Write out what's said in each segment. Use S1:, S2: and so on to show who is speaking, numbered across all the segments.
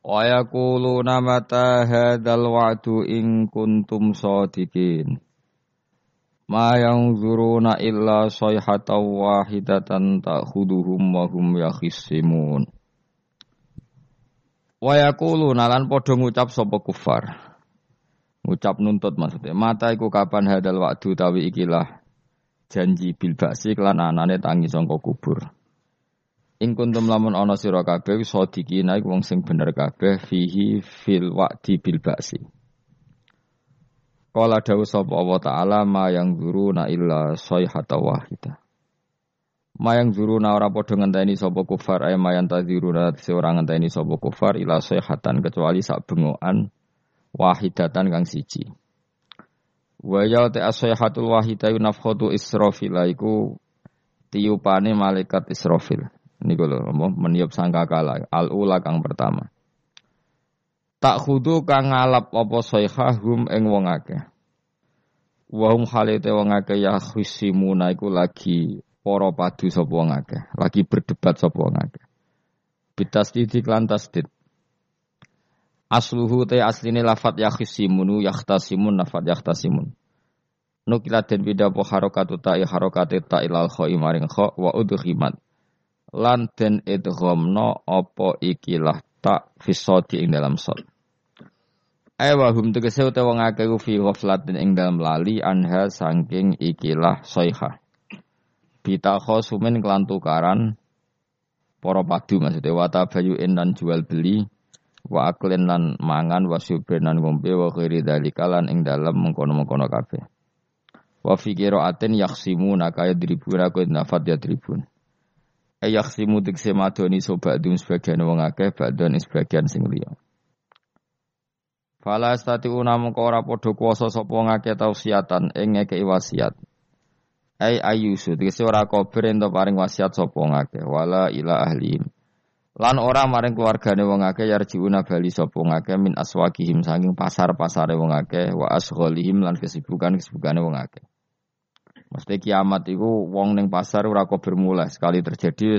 S1: Wa yaquluna mata hadzal wa'du in kuntum shadiqin. Ma yanzuruna illa sayhatan wahidatan ta'khuduhum wa hum yakhisimun. Wa yaquluna lan padha ngucap sapa kufar. Ngucap nuntut maksudnya. Mata iku kapan hadal wa'du tawi ikilah janji bil baksi kelan anane tangi sangka kubur. Ing kuntum lamun ana sira kabeh sadikina iku wong sing bener kabeh fihi fil wa'di bil ba'si. Qala dawu sapa Allah taala ma yang na illa sayhata wahida. Ma yang na ora padha ngenteni sapa kufar ay ma yang tadziruna ora ngenteni sapa kufar ila sayhatan kecuali sak bengokan wahidatan kang siji. Wa ya ta asayhatul wahida nafkhatu israfil iku tiupane malaikat Israfil. Niku lho meniup sangkakala al ula kang pertama. Tak khudu kang ngalap apa sayhahum ing wong akeh. Wa hum halite wong akeh ya khusimuna iku lagi para padu sapa wong akeh, lagi berdebat sapa wong akeh. Bitasdid lan tasdid. Asluhu te asline lafat ya khisimunu yahtasimun lafat yahtasimun. Nukilat den bida po harokatu ta'i harokate ta'ilal kha'i maring kha' wa udhimat lan den idghamna apa ikilah tak fisoti ing dalam sot. Ewa hum tegese utawa wong akeh fi ghaflatin ing dalam lali anha saking ikilah soiha. Bita khosumin kelan tukaran para padu maksudnya wata bayu dan jual beli wa aklen lan mangan wa subren lan ngombe wa khairi dalika lan ing dalam mengkono-mengkono kabeh. Wa fi qiraatin yakhsimuna kaya dribuna ku nafat ya tribun. Ayak simu dikse madoni sobat dum sebagian wong akeh badon sebagian sing liya. Fala stati una mengko ora padha kuwasa sapa ngakeh tausiatan ing ngekeki wasiat. Ai ayusu dikse ora kober ento paring wasiat sapa ngakeh wala ila ahlim. Lan ora maring keluargane wong akeh yarjiuna bali sapa ngakeh min aswakihim saking pasar-pasare wong akeh wa asghalihim lan kesibukan-kesibukane wong akeh. Mesti kiamat itu wong neng pasar ora kok bermula sekali terjadi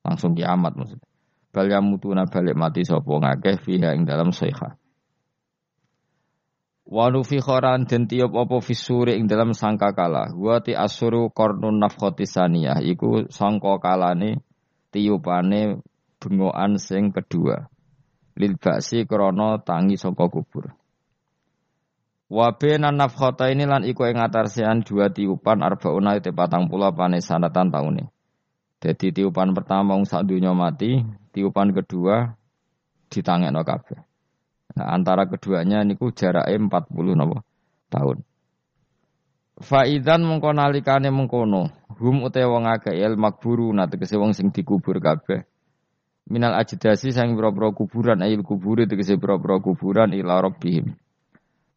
S1: langsung kiamat maksudnya. Bal yamutuna balik mati sapa ngakeh fiha ing dalam sayha. Wa nufikharan den tiup apa fisuri ing dalam sangkakala. Wa ti asuru qarnun nafkhati saniyah iku sangka kalane tiupane bengokan sing kedua. Lil baksi krana tangi saka kubur. Wa bena nafkhata ini lan iku ing atarsian dua tiupan arbauna te patang pula pane sanatan taune. Jadi tiupan pertama wong sak dunya mati, tiupan kedua ditangekno kabeh. Nah, antara keduanya niku jarake 40 napa tahun. Faidan mengko nalikane mengkono, hum ute wong akeh el makburu tegese wong sing dikubur kabeh. Minal ajdasi sang boro-boro kuburan ayil kuburi tegese boro-boro kuburan ila rabbihim.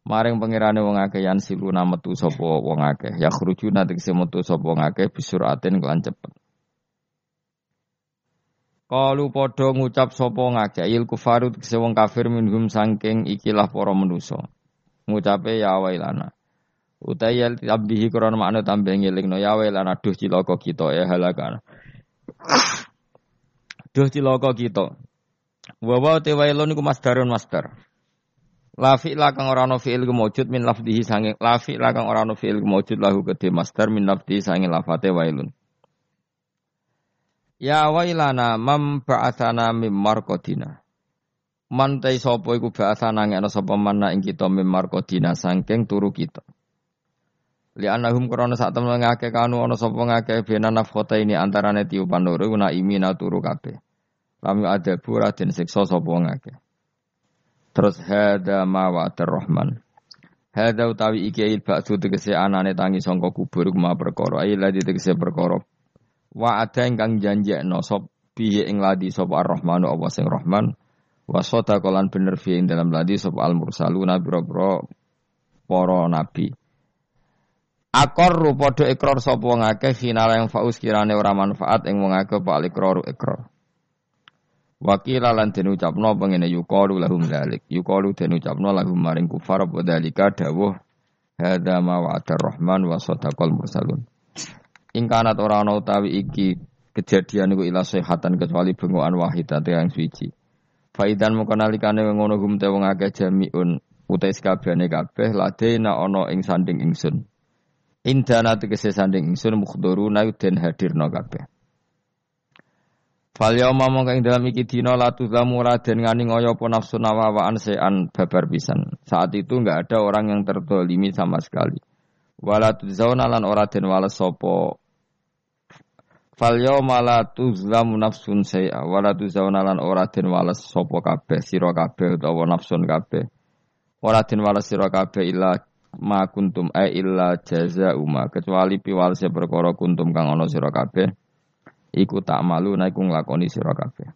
S1: Maring pengirane wong akeh yan siluna metu sapa wong akeh. Ya khurujuna tegese metu sapa wong akeh bisuratin kelan cepet. Kalu padha ngucap sapa ngakeh il kufaru tegese wong kafir minhum sangking ikilah para manusa. Ngucape ya wailana. Utai yal tambihi krana makna tambah ngelingno ya wailana duh cilaka kita ya halakan. duh cilaka kita. Wa wa te wailun iku masdarun masdar. Lafi lakang ora ana fi'il kemujud min lafdihi sange lafi lakang ora ana fi'il kemujud lahu kedhe master min lafdihi sange lafate wailun. Ya wailana mam ba'atsana mim marqadina. Man ta sapa iku ba'atsana ngene sapa manna ing kita mim marqadina saking turu kita. Li anahum krana sak temen ngake kanu ana sapa ngake bena nafkhota ini antarane tiupan loro na imina turu kabeh. Lam ada pura den siksa sapa ngake. Terus hada ma wa'adur rahman. Hada utawi iki il ba'du tegese anane tangi sangka kubur ma perkara ai ladi tegese perkara. Wa ada ingkang janjekno sop piye ing ladi sapa ar-rahmanu apa sing rahman Wasota kolan bener fi ing dalam ladi sapa al mursaluna biro-biro para nabi. Akor padha ikrar sapa wong akeh final yang faus kirane ora manfaat ing wong akeh pak ikrar ikrar. Wakila lan den ucapno pengene lahum dalik. Yuqalu den ucapno lahum maring kufar apa dalika dawuh hadza ma wa'ada rahman wa sadaqal mursalun. Ing kanat ora ana utawi iki kejadian iku ila sehatan kecuali bengokan wahidate yang suci. Faidan moko nalikane ngono gum te wong akeh jamiun utai sekabehane kabeh ladena ana ing sanding ingsun. Indana tegese sanding ingsun mukhduruna den hadirna kabeh. Fal yauma mongko ing dalam iki dina la tuzlamu raden ngani ngoyo apa nafsu nawawaan sean babar pisan. Saat itu enggak ada orang yang tertolimi sama sekali. Wala tuzzauna lan ora den wales sapa Fal yauma la tuzlamu nafsun say'a wala tuzzauna lan ora den wales sapa kabeh sira kabeh utawa nafsun kabeh. Ora den wales sira kabeh illa ma kuntum ai illa jaza uma kecuali piwalse perkara kuntum kang ana sira kabeh iku tak malu naiku nglakoni sira kabeh.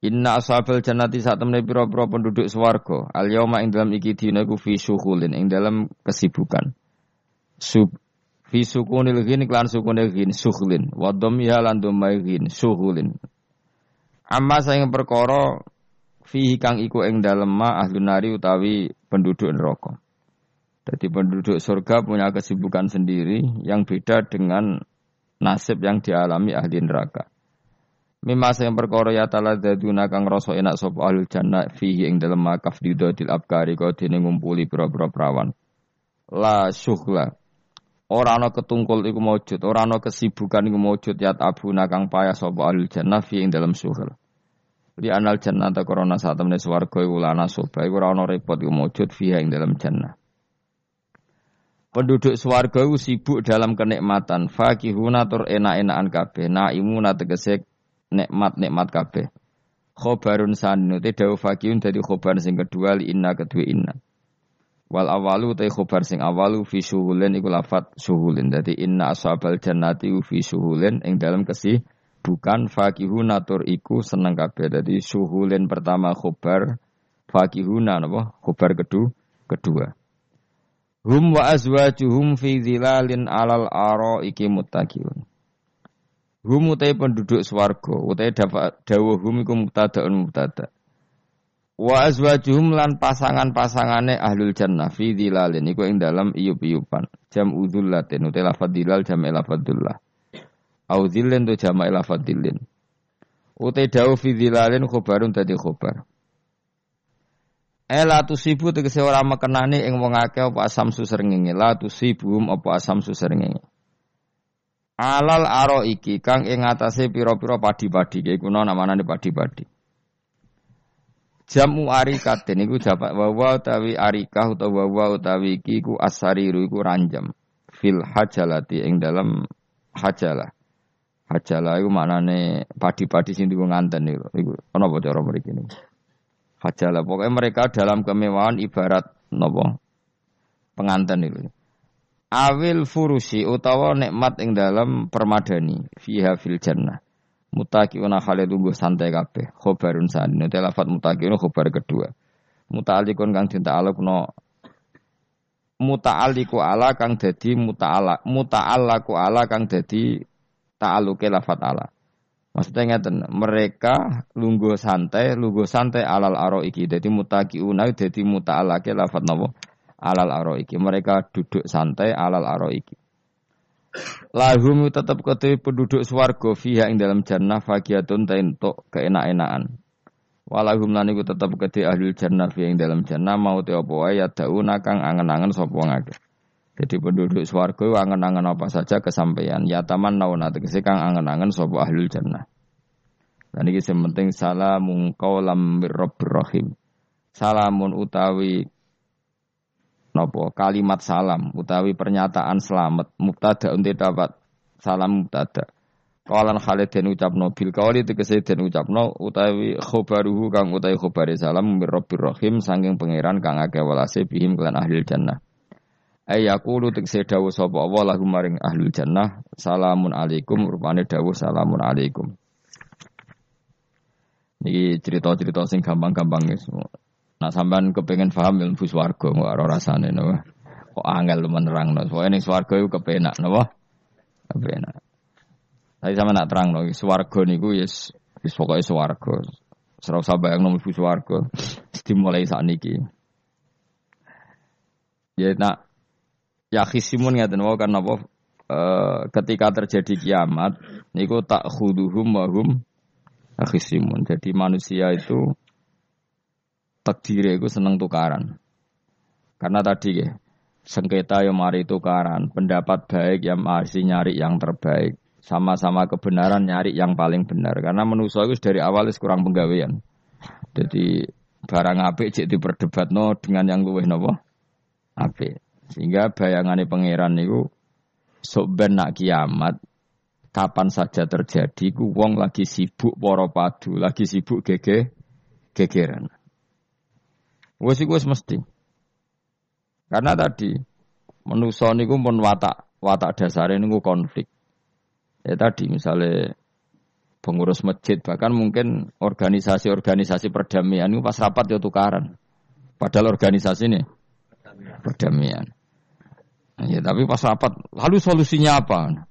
S1: Inna ashabal jannati saat temne pira-pira penduduk swarga al yauma ing dalam iki dina iku fi syughulin ing dalam kesibukan. Sub fi sukunil ghin klan sukunil ghin syughlin wa dhammiha lan dhammai ghin syughulin amma saing perkara fihi kang iku ing dalem ma ahlun nari utawi penduduk neraka. Jadi penduduk surga punya kesibukan sendiri yang beda dengan nasib yang dialami ahli neraka. Mimma sing perkara ya daduna kang rasa enak sapa ahlul jannah fihi ing dalem makaf didodil abkari kok dene ngumpuli pira-pira prawan. La syughla. Ora ana ketungkul iku maujud, ora ana kesibukan iku maujud ya abuna kang payah sapa ahlul jannah fihi ing dalem syughla. Di anal jannah ta korona saat temne swarga iku lana soba iku ora ana repot iku maujud fiha ing dalam jannah. Penduduk swarga sibuk dalam kenikmatan, fakihuna tur enak-enakan kabeh, naimuna tegese nikmat-nikmat kabeh. Khobarun sanu te dawu fakihun dadi khobar sing kedua li inna kedua inna. Wal awalu te khobar sing awalu fi suhulin iku lafat suhulin. Dadi inna ashabal jannati fi suhulin ing dalam kesih bukan fakihuna tur iku seneng kabeh. Dadi suhulin pertama khobar, fakihuna napa? Khobar kedua, kedua. Hum wa azwajuhum fi zilalin alal aro iki muttaqiyun. Hum utai penduduk swarga, utai dawuh hum iku mubtadaun mubtada. Wa azwajuhum lan pasangan-pasangane ahlul jannah fi zilalin iku ing dalam iyup-iyupan. Jam udzullatin utai lafadz dilal jam lafadzullah. Au dzillin tu jama' lafadz dzillin. Utai dawu fi dzilalin khobarun dadi khobar. Ela tusibu tegese ora mekenani ing wong akeh apa asam susrengenge la tusibum apa asam susrengenge. Alal aro iki kang ing atase pira-pira padi-padi iku kuna namane padi-padi. Jamu arikatin iku jamak wawa utawi arikah utawa wawa utawi iki iku asariru iku ranjam fil hajalati ing dalam hajalah. Hajalah iku maknane padi-padi sing dienggo nganten niku. Iku ana apa cara mriki niku? Hajalah pokoknya mereka dalam kemewahan ibarat napa? Penganten itu. Awil furusi utawa nikmat ing dalam permadani fiha fil jannah. Mutaqiuna khale tunggu santai kabeh. Khobarun sani. Nanti lafat mutaqiuna khobar kedua. Muta'alikun kang dita'alukno muta'aliku ala kang dadi muta'ala muta'allaku ala kang dadi ta'aluke lafat ala. Maksudnya ngeten, mereka lungguh santai, lungguh santai alal aro iki. Jadi mutaki unai, jadi muta'alake lafat nopo alal aro iki. Mereka duduk santai alal aro iki. Lahum tetap ketui penduduk swargo fiha ing dalam jannah fagiatun untuk keenak-enakan. Walahum lan iku tetep kedhe ahli jannah fiha ing dalam jannah mau te apa wae ya dauna kang angen-angen sapa ngake. Jadi penduduk swarga angen-angen apa saja kesampaian. Ya taman nauna tegese kang angen-angen sapa ahlul jannah. Dan ini sing penting salamun qaulam rahim. Salamun utawi nopo kalimat salam utawi pernyataan selamat mubtada unti dapat salam mubtada. Kawalan Khalid den ucapno bil kawali tegese den ucapno utawi khobaruhu kang utawi khobare salam mir rahim saking pangeran kang akeh welase bihim kelan ahli jannah. Ayakulu tegese dawuh sapa Allah lahum maring ahlul jannah salamun alaikum rupane dawuh salamun alaikum. Ini cerita-cerita sing gampang-gampang guys. Nah sampean kepengen paham ilmu swarga kok ora rasane napa. Kok angel menerangno. Pokoke ning swarga iku kepenak napa? Kepenak. Tapi sama nak terang no, swarga niku yes, wis pokoke swarga. Ora usah bayangno mlebu swarga. Dimulai saat niki. Ya nak ya khisimun ngaten wae kan apa e, ketika terjadi kiamat niku tak khuduhum wa hum khisimun. Jadi manusia itu takdir itu seneng tukaran. Karena tadi ya, sengketa yang mari tukaran, pendapat baik yang masih nyari yang terbaik, sama-sama kebenaran nyari yang paling benar. Karena manusia itu dari awal kurang penggawean. Jadi barang apik cek no dengan yang luwih nopo apik. Sehingga bayangannya pangeran itu sok ben nak kiamat kapan saja terjadi ku wong lagi sibuk poro padu, lagi sibuk gege gegeran. Wes iku wis mesti. Karena tadi manusa niku pun watak watak dasare niku konflik. Ya tadi misalnya pengurus masjid bahkan mungkin organisasi-organisasi perdamaian itu pas rapat ya tukaran. Padahal organisasi ini perdamaian. Ya tapi pas rapat lalu solusinya apa?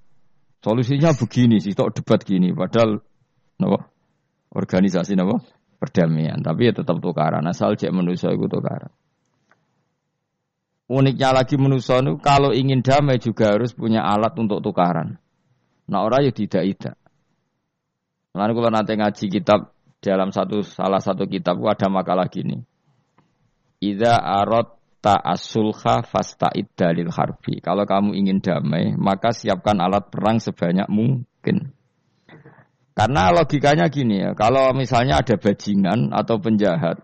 S1: Solusinya begini sih, tok debat gini. Padahal, nopo organisasi nopo perdamaian, tapi ya tetap tukaran. Asal cek manusia itu tukaran. Uniknya lagi manusia itu kalau ingin damai juga harus punya alat untuk tukaran. Nah orang ya tidak tidak. Lalu kalau nanti ngaji kitab dalam satu salah satu kitab ada makalah gini. Ida arot ta'asulha fasta'id dalil harbi. Kalau kamu ingin damai, maka siapkan alat perang sebanyak mungkin. Karena logikanya gini ya, kalau misalnya ada bajingan atau penjahat,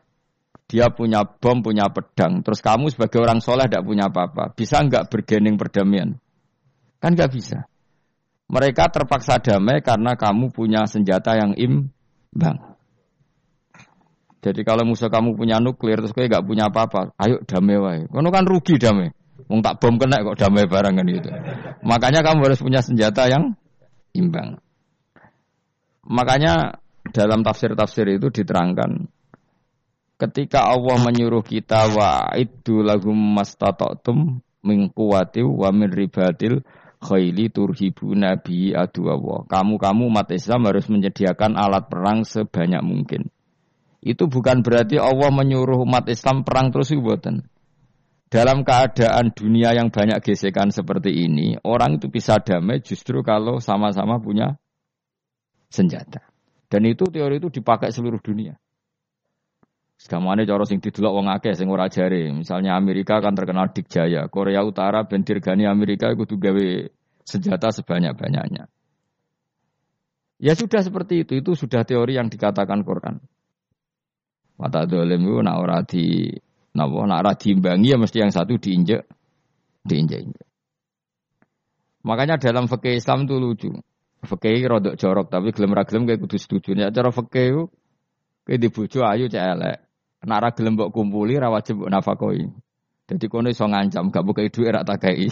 S1: dia punya bom, punya pedang, terus kamu sebagai orang soleh tidak punya apa-apa, bisa nggak bergening perdamaian? Kan nggak bisa. Mereka terpaksa damai karena kamu punya senjata yang imbang. Jadi kalau musuh kamu punya nuklir terus kayak nggak punya apa-apa, ayo damai wae. Kono kan rugi damai. Wong tak bom kena kok damai barang kan itu. Makanya kamu harus punya senjata yang imbang. Makanya dalam tafsir-tafsir itu diterangkan ketika Allah menyuruh kita wa itu lagum mastata'tum min quwwati wa min ribatil khaili turhibu nabi adu. Kamu-kamu umat Islam harus menyediakan alat perang sebanyak mungkin. Itu bukan berarti Allah menyuruh umat Islam perang terus buatan. Dalam keadaan dunia yang banyak gesekan seperti ini, orang itu bisa damai justru kalau sama-sama punya senjata. Dan itu teori itu dipakai seluruh dunia. Segamane cara sing didelok wong akeh sing ora jare. Misalnya Amerika kan terkenal dikjaya, Korea Utara ben dirgani Amerika kudu gawe senjata sebanyak-banyaknya. Ya sudah seperti itu, itu sudah teori yang dikatakan Quran. Mata dolim itu nak ora di napa nak ora diimbangi ya mesti yang satu diinjek diinjek. Makanya dalam fikih Islam itu lucu. Fakih rodok jorok tapi gelem ra gelem kayak kudu setuju. Ya cara fakih ku kayak di bojo ayu cek elek. Nek ra gelem mbok kumpuli ra wajib mbok nafakoi. Jadi kono iso ngancam gak buka duit ra takai.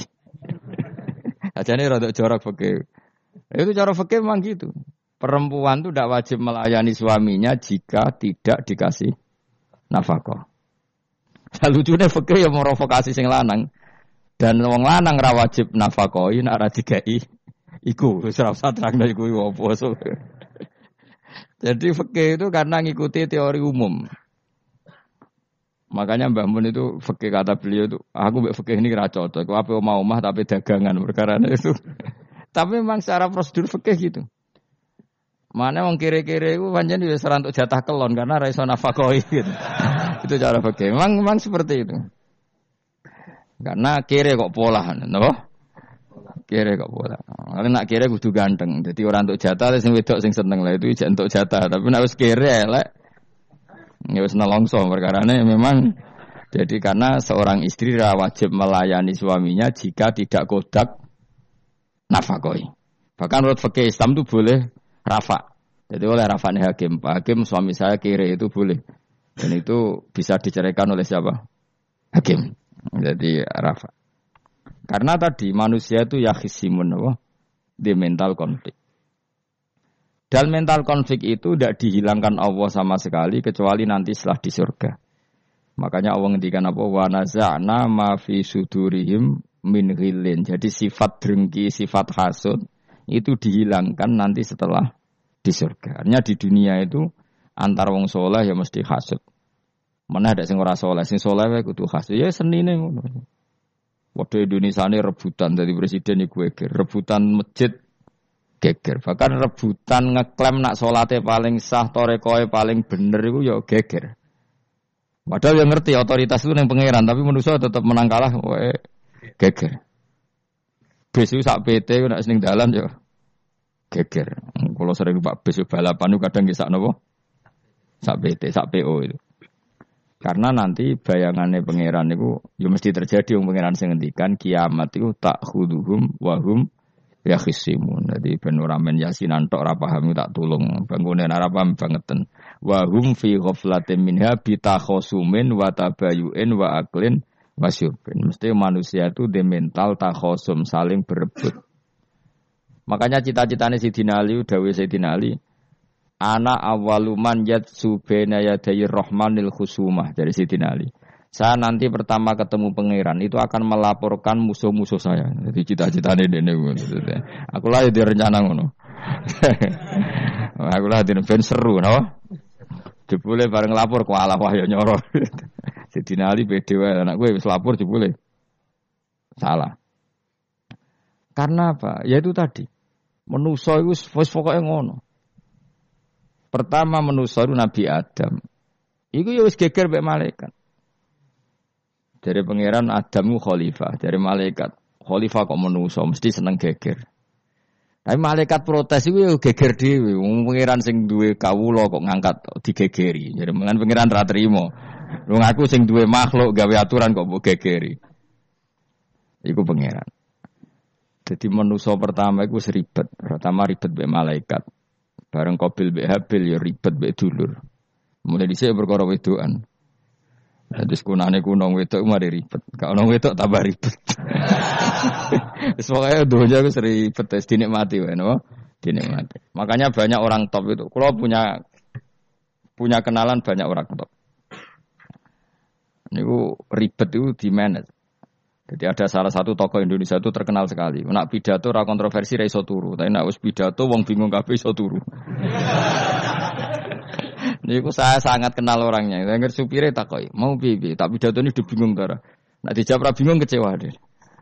S1: Ajane rodok jorok fakih. Itu cara fakih memang gitu. Perempuan itu tidak wajib melayani suaminya jika tidak dikasih nafkah. Lucunya fakir yang merovokasi sing lanang dan wong lanang ra wajib iku wis ora usah terangno iku so. Jadi fikih itu karena ngikuti teori umum. Makanya Mbah Mun itu fikih kata beliau itu, aku mbek fikih ini ra cocok. Aku apa mau omah tapi dagangan perkara itu. tapi memang secara prosedur fikih gitu. Mana wong kiri-kiri itu panjang di untuk jatah kelon karena ra iso gitu. itu cara fikih. Memang memang seperti itu. Karena kiri kok pola, napa? Kere kok pola. Kalau nak kere kudu ganteng. Jadi orang untuk jatah sing wedok sing seneng lah itu ijek untuk jatah. Tapi nak wis kere elek ya wis nelongso perkarane memang jadi karena seorang istri wajib melayani suaminya jika tidak kodak nafakoi. Bahkan menurut fikih Islam itu boleh rafa. Jadi oleh rafa nih hakim. Pak hakim suami saya kiri itu boleh. Dan itu bisa diceraikan oleh siapa? Hakim. Jadi rafa. Karena tadi manusia itu ya khisimun apa? Di mental konflik. Dan mental konflik itu tidak dihilangkan Allah sama sekali kecuali nanti setelah di surga. Makanya Allah ngendikan apa wa naza'na ma fi sudurihim min ghillin. Jadi sifat drengki, sifat hasud itu dihilangkan nanti setelah di surga. Artinya di dunia itu antar wong soleh ya mesti hasud. Mana ada sing ora soleh, sing soleh wae kudu hasud. Ya senine ngono. Waktu Indonesia ini rebutan dari presiden iku rebutan masjid geger. Bahkan rebutan ngeklaim nak solatnya paling sah, torekoe paling bener itu ya geger. Padahal yang ngerti otoritas itu yang pangeran, tapi manusia tetap menang kalah, wae geger. Besu sak PT nak seneng dalan ya geger. Kalau sering Pak besu balapan itu kadang kisah nopo sak PT, sak PO itu. Karena nanti bayangannya pangeran itu ya mesti terjadi yang pangeran sing kiamat itu tak khuduhum wahum ya khisimun. Jadi ben ora men yasinan tok ora tak tulung. Bangunan ora paham bangeten. Wa hum fi ghaflatin minha bitakhosumin wa tabayu'in wa aklin wasyubin. Mesti manusia itu di mental takhosum saling berebut. Makanya cita-citanya si Ali, dawe si Ali, anak awaluman yat subena yadayi rohmanil khusumah dari si Ali. Saya nanti pertama ketemu pangeran itu akan melaporkan musuh-musuh saya. Jadi cita-cita ini ini. Aku lah di rencana ngono. Aku lah di seru, no? Jebule bareng lapor ku ala wah ya nyoro. Sidina Ali pede wae anak gue wis lapor jebule. Salah. Karena apa? Ya itu tadi. Menuso itu wis pokoke ngono. Pertama menuso itu Nabi Adam. Iku ya wis geger mek malaikat. Dari pangeran Adamu khalifah, dari malaikat khalifah kok menuso mesti seneng geger. Tapi malaikat protes itu ya geger dhewe. Wong pangeran sing duwe kawula kok ngangkat digegeri. Jadi mengan pangeran ra trimo. Lu ngaku sing duwe makhluk gawe aturan kok mbok gegeri. Iku pangeran. Jadi menuso pertama itu seribet. Pertama ribet be malaikat. Bareng kobil be habil ya ribet be dulur. Mulai dhisik perkara wedoan. Jadi sekunane kunong wedok mari ribet. Kalau nong wedok tambah ribet. Semoga dunia aku ribet tes dinikmati wae no. Dinikmati. Makanya banyak orang top itu. Kalau punya punya kenalan banyak orang top. Ini ribet itu di manage. Jadi ada salah satu tokoh Indonesia itu terkenal sekali. Nak pidato ra kontroversi ra iso turu, tapi nak wis pidato wong bingung kabeh iso turu. Niku saya sangat kenal orangnya. Saya ngerti supire takoi, mau pipi, tak pidato ini udah bingung cara. Nak dijawab bingung kecewa deh.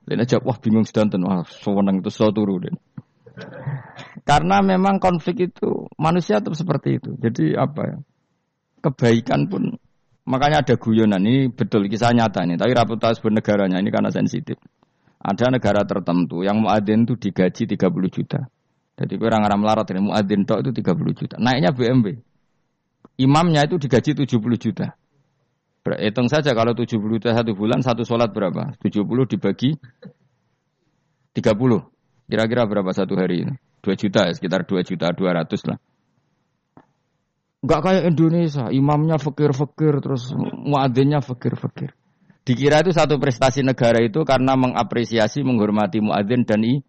S1: Lena jawab wah bingung sedanten, wah sewenang itu selalu turu deh. Karena memang konflik itu manusia tetap seperti itu. Jadi apa ya? Kebaikan pun makanya ada guyonan ini betul kisah nyata ini. Tapi reputasi bernegaranya ini karena sensitif. Ada negara tertentu yang muadzin itu digaji 30 juta. Jadi orang orang melarat ini muadzin tok itu 30 juta. Naiknya BMW. Imamnya itu digaji 70 juta. Hitung saja kalau 70 juta satu bulan, satu sholat berapa? 70 dibagi 30. Kira-kira berapa satu hari ini? 2 juta ya, sekitar 2 juta 200 lah. Enggak kayak Indonesia, imamnya fakir-fakir, terus muadzinnya fakir-fakir. Dikira itu satu prestasi negara itu karena mengapresiasi, menghormati muadzin dan i.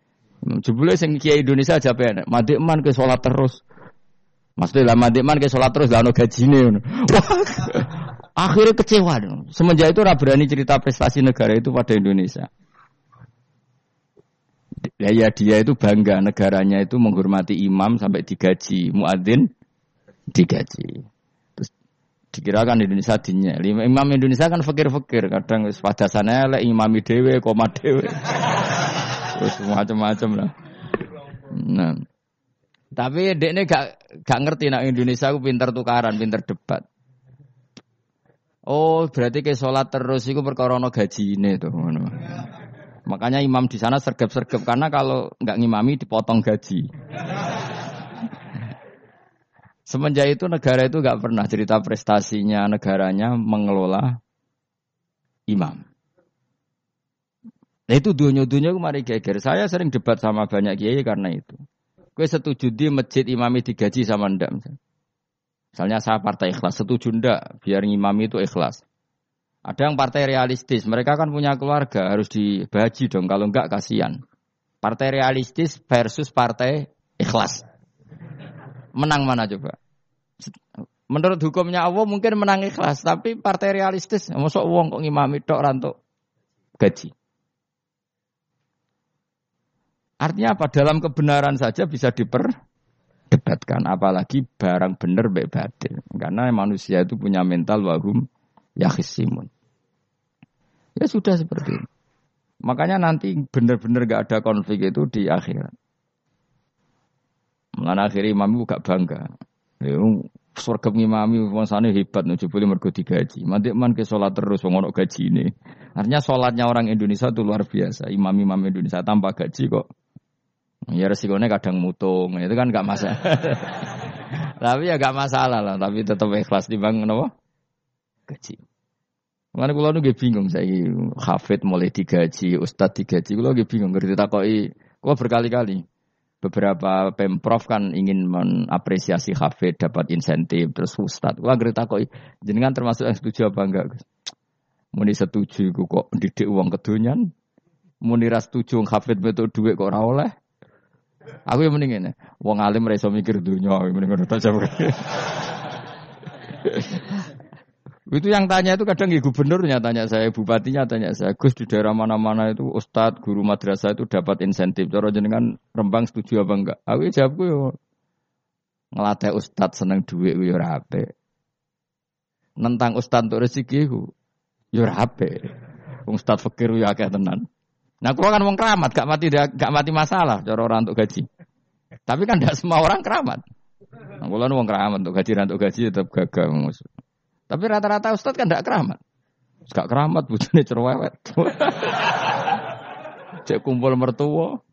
S1: Jebule sing kiai Indonesia aja penak, madikman ke sholat terus. Maksudnya lama dikman ke sholat terus gak gaji nih. Akhirnya kecewa. Semenjak itu berani cerita prestasi negara itu pada Indonesia. Ya, ya dia itu bangga negaranya itu menghormati imam sampai digaji muadzin digaji. Terus dikirakan Indonesia dinya. Imam Indonesia kan fakir-fakir kadang pada sana lah imami dewe koma dewe. Terus macam-macam lah. Nah, tapi ini gak gak ngerti nak Indonesia aku pinter tukaran, pinter debat. Oh, berarti ke sholat terus itu perkara gaji ini tuh. Makanya imam di sana sergap-sergap karena kalau nggak ngimami dipotong gaji. Semenjak itu negara itu nggak pernah cerita prestasinya negaranya mengelola imam. Nah itu dunia-dunia kemarin geger. Saya sering debat sama banyak kiai karena itu. Kue setuju di masjid imami digaji sama ndak? Misalnya saya partai ikhlas, setuju ndak biar imami itu ikhlas. Ada yang partai realistis, mereka kan punya keluarga, harus dibaji dong, kalau enggak kasihan. Partai realistis versus partai ikhlas. Menang mana coba? Menurut hukumnya Allah mungkin menang ikhlas, tapi partai realistis, masuk uang kok ngimami tok rantuk gaji. Artinya apa? Dalam kebenaran saja bisa diperdebatkan, apalagi barang benar baik batin. Karena manusia itu punya mental wahum yahisimun. Ya sudah seperti itu. Makanya nanti benar-benar gak ada konflik itu di akhirat. Mulai akhirnya imam gak bangga. Ya, surga ngimami sana hebat nuju boleh mergo digaji. Mandi man ke sholat terus wong gaji ini. Artinya sholatnya orang Indonesia itu luar biasa. Imam-imam Indonesia tanpa gaji kok Ya resikonya kadang mutung, itu kan gak masalah. tapi ya gak masalah lah, tapi tetap ikhlas di bang kenapa? Gaji. Mana kulo nunggu bingung saya hafid mulai digaji, ustad digaji, kulo nunggu bingung ngerti takoi, kulo berkali-kali. Beberapa pemprov kan ingin mengapresiasi hafid dapat insentif terus ustad. Kulo ngerti takoi, jenengan termasuk yang setuju apa enggak? Muni setuju kok didik uang kedunyan, muni ras setuju hafid betul duit kok ora oleh. Aku yang mending ini, wong alim reso mikir dunia, mending ngono Itu yang tanya itu kadang ya gubernurnya tanya saya, bupatinya tanya saya, Gus di daerah mana-mana itu ustadz, guru madrasah itu dapat insentif. Cara jenengan Rembang setuju apa enggak? Aku ya jawabku yo ngelatih ustadz seneng duit yo rapi. Nentang ustadz untuk rezeki ku yo rapi. Ustadz fakir yo tenan. Nah, kalau kan wong keramat, gak mati gak mati masalah cara orang untuk gaji. Tapi kan tidak semua orang keramat. Nah, wong keramat untuk gaji, untuk gaji tetap gagal. Tapi rata-rata ustadz kan tidak keramat. Gak keramat, bujune cerewet. Cek kumpul mertua.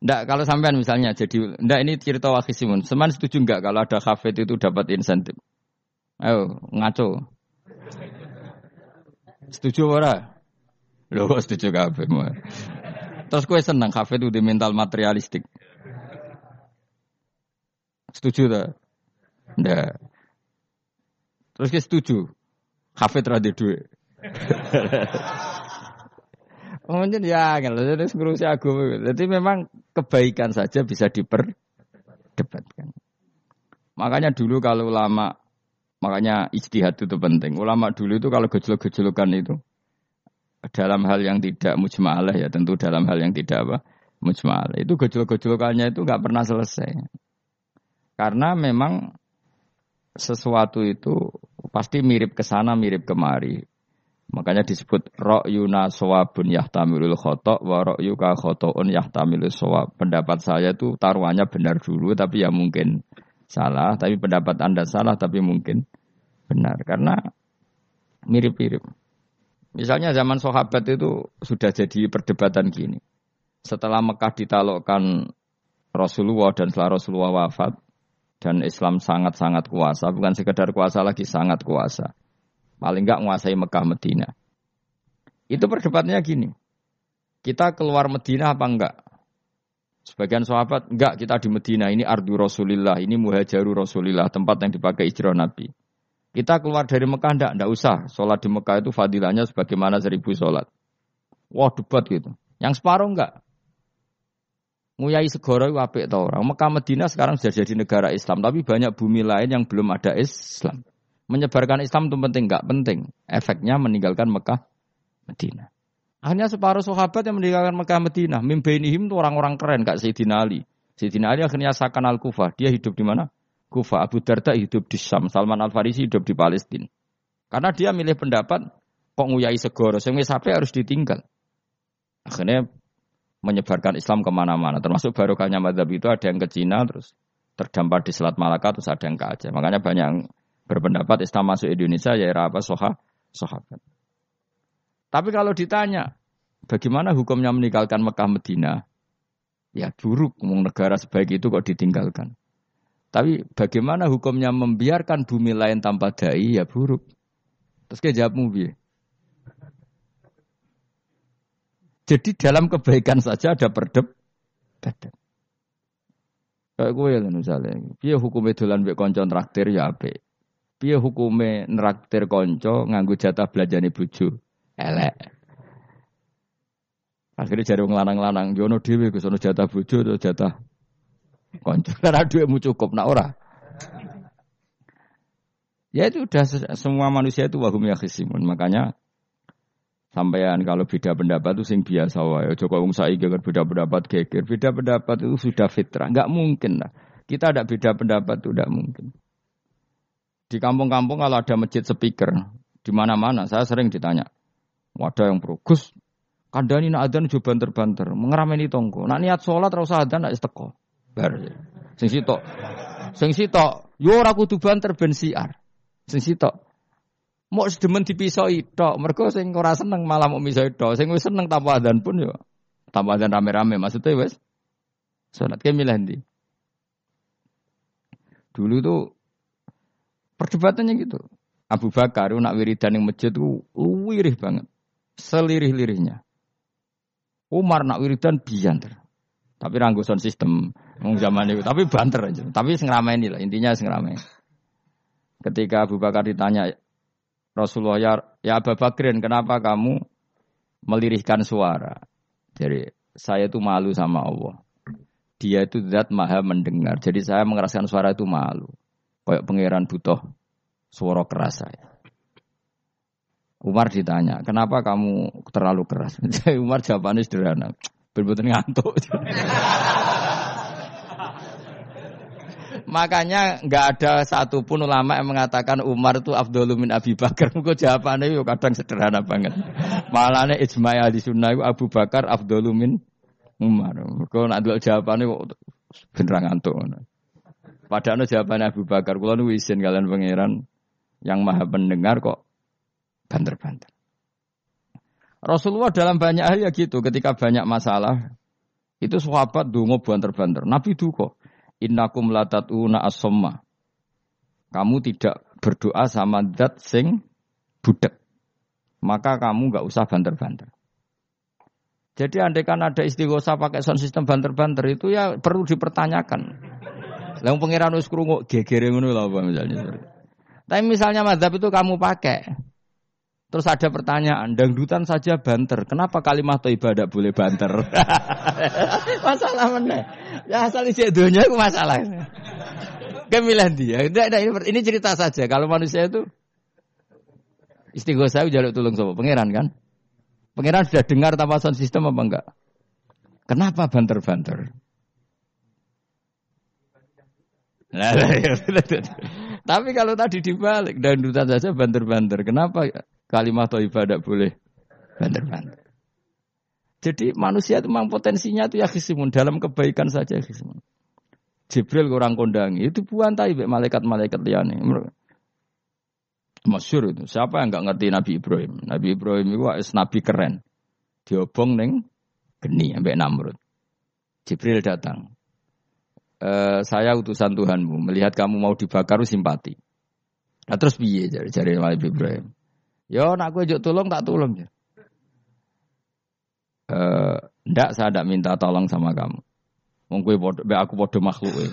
S1: Ndak kalau sampean misalnya jadi ndak ini cerita wakisimun. Seman setuju nggak kalau ada kafe itu dapat insentif? Ayo ngaco. Setuju ora? Lho setuju kabeh. Terus gue seneng kafe itu di mental materialistik. Setuju tak? Ndak. Terus gue setuju. Kafe terhadap duit. Mungkin ya, kalau jadi ngurusi agama. Jadi memang kebaikan saja bisa diperdebatkan. Makanya dulu kalau ulama, makanya istihad itu penting. Ulama dulu itu kalau gejolak-gejolakan itu, dalam hal yang tidak mujmalah ya tentu dalam hal yang tidak apa mujmalah itu gejolak-gejolakannya itu nggak pernah selesai karena memang sesuatu itu pasti mirip ke sana mirip kemari. Makanya disebut ra'yuna sawabun yahtamilul khotok wa ra'yuka khotoun yahtamilul sawab. Pendapat saya itu taruhannya benar dulu tapi ya mungkin salah. Tapi pendapat anda salah tapi mungkin benar. Karena mirip-mirip. Misalnya zaman sahabat itu sudah jadi perdebatan gini. Setelah Mekah ditalokkan Rasulullah dan setelah Rasulullah wafat dan Islam sangat-sangat kuasa, bukan sekedar kuasa lagi sangat kuasa. Paling enggak menguasai Mekah Medina. Itu perdebatannya gini. Kita keluar Medina apa enggak? Sebagian sahabat, enggak kita di Medina, ini ardu Rasulillah, ini muhajaru Rasulillah, tempat yang dipakai hijrah Nabi. Kita keluar dari Mekah ndak, ndak usah. Sholat di Mekah itu fadilahnya sebagaimana seribu sholat. Wah debat gitu. Yang separuh enggak. Nguyai segoro itu apik tau orang. Mekah Medina sekarang sudah jadi negara Islam, tapi banyak bumi lain yang belum ada Islam. Menyebarkan Islam itu penting enggak penting. Efeknya meninggalkan Mekah Medina. Hanya separuh sahabat yang meninggalkan Mekah Medina. Mimbainihim itu orang-orang keren, Kak Sayyidina Ali. Sayyidina Ali akhirnya sakan al-Kufah. Dia hidup di mana? Kufa, Abu Darda hidup di Syam, Salman Al Farisi hidup di Palestina. Karena dia milih pendapat kok nguyai segoro, sehingga sampai harus ditinggal. Akhirnya menyebarkan Islam ke mana-mana, termasuk barokahnya madhab itu ada yang ke Cina, terus terdampar di Selat Malaka, terus ada yang ke Aceh. Makanya banyak yang berpendapat Islam masuk Indonesia ya era apa soha, sahabat. Tapi kalau ditanya, bagaimana hukumnya meninggalkan Mekah Medina? Ya buruk, negara sebaik itu kok ditinggalkan. Tapi bagaimana hukumnya membiarkan bumi lain tanpa dai ya buruk. Terus kayak jawabmu bi. Jadi dalam kebaikan saja ada perdebatan. Kayak gue lah misalnya, dia hukumnya dolan mbek konco traktir ya ape. Dia hukumnya neraktir konco nganggu jatah nih buju. Elek. Akhirnya jari lanang-lanang, jono dewi ke jatah buju atau jatah konco karena duitmu cukup nak ora. Ya itu udah semua manusia itu wahum yakhisimun. Makanya Sampean kalau beda pendapat itu sing biasa wae. Joko wong saiki kan beda pendapat geger. Beda pendapat itu sudah fitrah. Enggak mungkin lah. Kita ada beda pendapat itu enggak mungkin. Di kampung-kampung kalau ada masjid speaker di mana-mana saya sering ditanya. Wadah yang progus kandani nak adzan juga banter-banter, mengerameni tonggo. Nak niat sholat usah adzan nak teko. Bar. Sing sitok. Sing sitok, yo ora kudu banter ben siar. Sing sitok, Mau sedemen dipisau tok, mereka sing ora seneng malah mau misoi tok, sing wis seneng tanpa adzan pun yo tanpa adzan rame-rame maksudnya wes salat ke milih ndi. Dulu tuh perdebatannya gitu. Abu Bakar nak wiridan yang masjid tuh wirih banget. Selirih-lirihnya. Umar nak wiridan bianter. Tapi ranggusan sistem ngomong zaman itu. Tapi banter aja. Tapi sing ini lah. Intinya sing Ketika Abu Bakar ditanya, Rasulullah ya, ya Abu Bakrin kenapa kamu melirihkan suara? Jadi saya itu malu sama Allah. Dia itu zat maha mendengar. Jadi saya mengeraskan suara itu malu. Kayak pangeran butuh suara keras saya. Umar ditanya, kenapa kamu terlalu keras? Umar jawabannya sederhana. Berbetulnya ngantuk. Makanya nggak ada satupun ulama yang mengatakan Umar itu Abdul min Abi Bakar. Mungkin jawabannya itu kadang sederhana banget. Malahnya ijma di sunnah Abu Bakar Abdul min Umar. Kalau nak jawabannya beneran ngantuk. Padahal jawabannya Abu Bakar. Kalau nu izin kalian pangeran yang maha pendengar kok banter-banter. Rasulullah dalam banyak hal ya gitu. Ketika banyak masalah, itu sahabat dungo banter-banter. Nabi duko. Innakum latatuna asomma. Kamu tidak berdoa sama zat sing budek. Maka kamu nggak usah banter-banter. Jadi andai kan ada istighosa pakai sound system banter-banter itu ya perlu dipertanyakan. Lalu pengiran wis krungu gegere ngono lho misalnya. Tapi misalnya mazhab itu kamu pakai. Terus ada pertanyaan, dangdutan saja banter. Kenapa kalimat toibah tidak boleh banter? masalah mana? Ya asal isi dunia itu masalah. Kemilah dia. Ini, ini cerita saja. Kalau manusia itu istighosa jaluk tolong sama pangeran kan? Pangeran sudah dengar tanpa sound system apa enggak? Kenapa banter-banter? Tapi kalau tadi dibalik dan duta saja banter-banter, kenapa Kalimat thayyibah tidak boleh banter-banter. Jadi manusia itu memang potensinya itu ya khisimun. Dalam kebaikan saja khisimun. Jibril kurang kondangi. Itu buantai malaikat-malaikat liane. Masyur itu. Siapa yang nggak ngerti Nabi Ibrahim? Nabi Ibrahim itu is nabi keren. Diobong neng geni sampai Namrud. Jibril datang. E, saya utusan Tuhanmu. Melihat kamu mau dibakar simpati. Nah, terus biye jari, jari Nabi Ibrahim. Yo nak gue juk tolong tak tolong ya. Eh, ndak saya ndak minta tolong sama kamu. Wong kowe podo, aku podo makhluk e.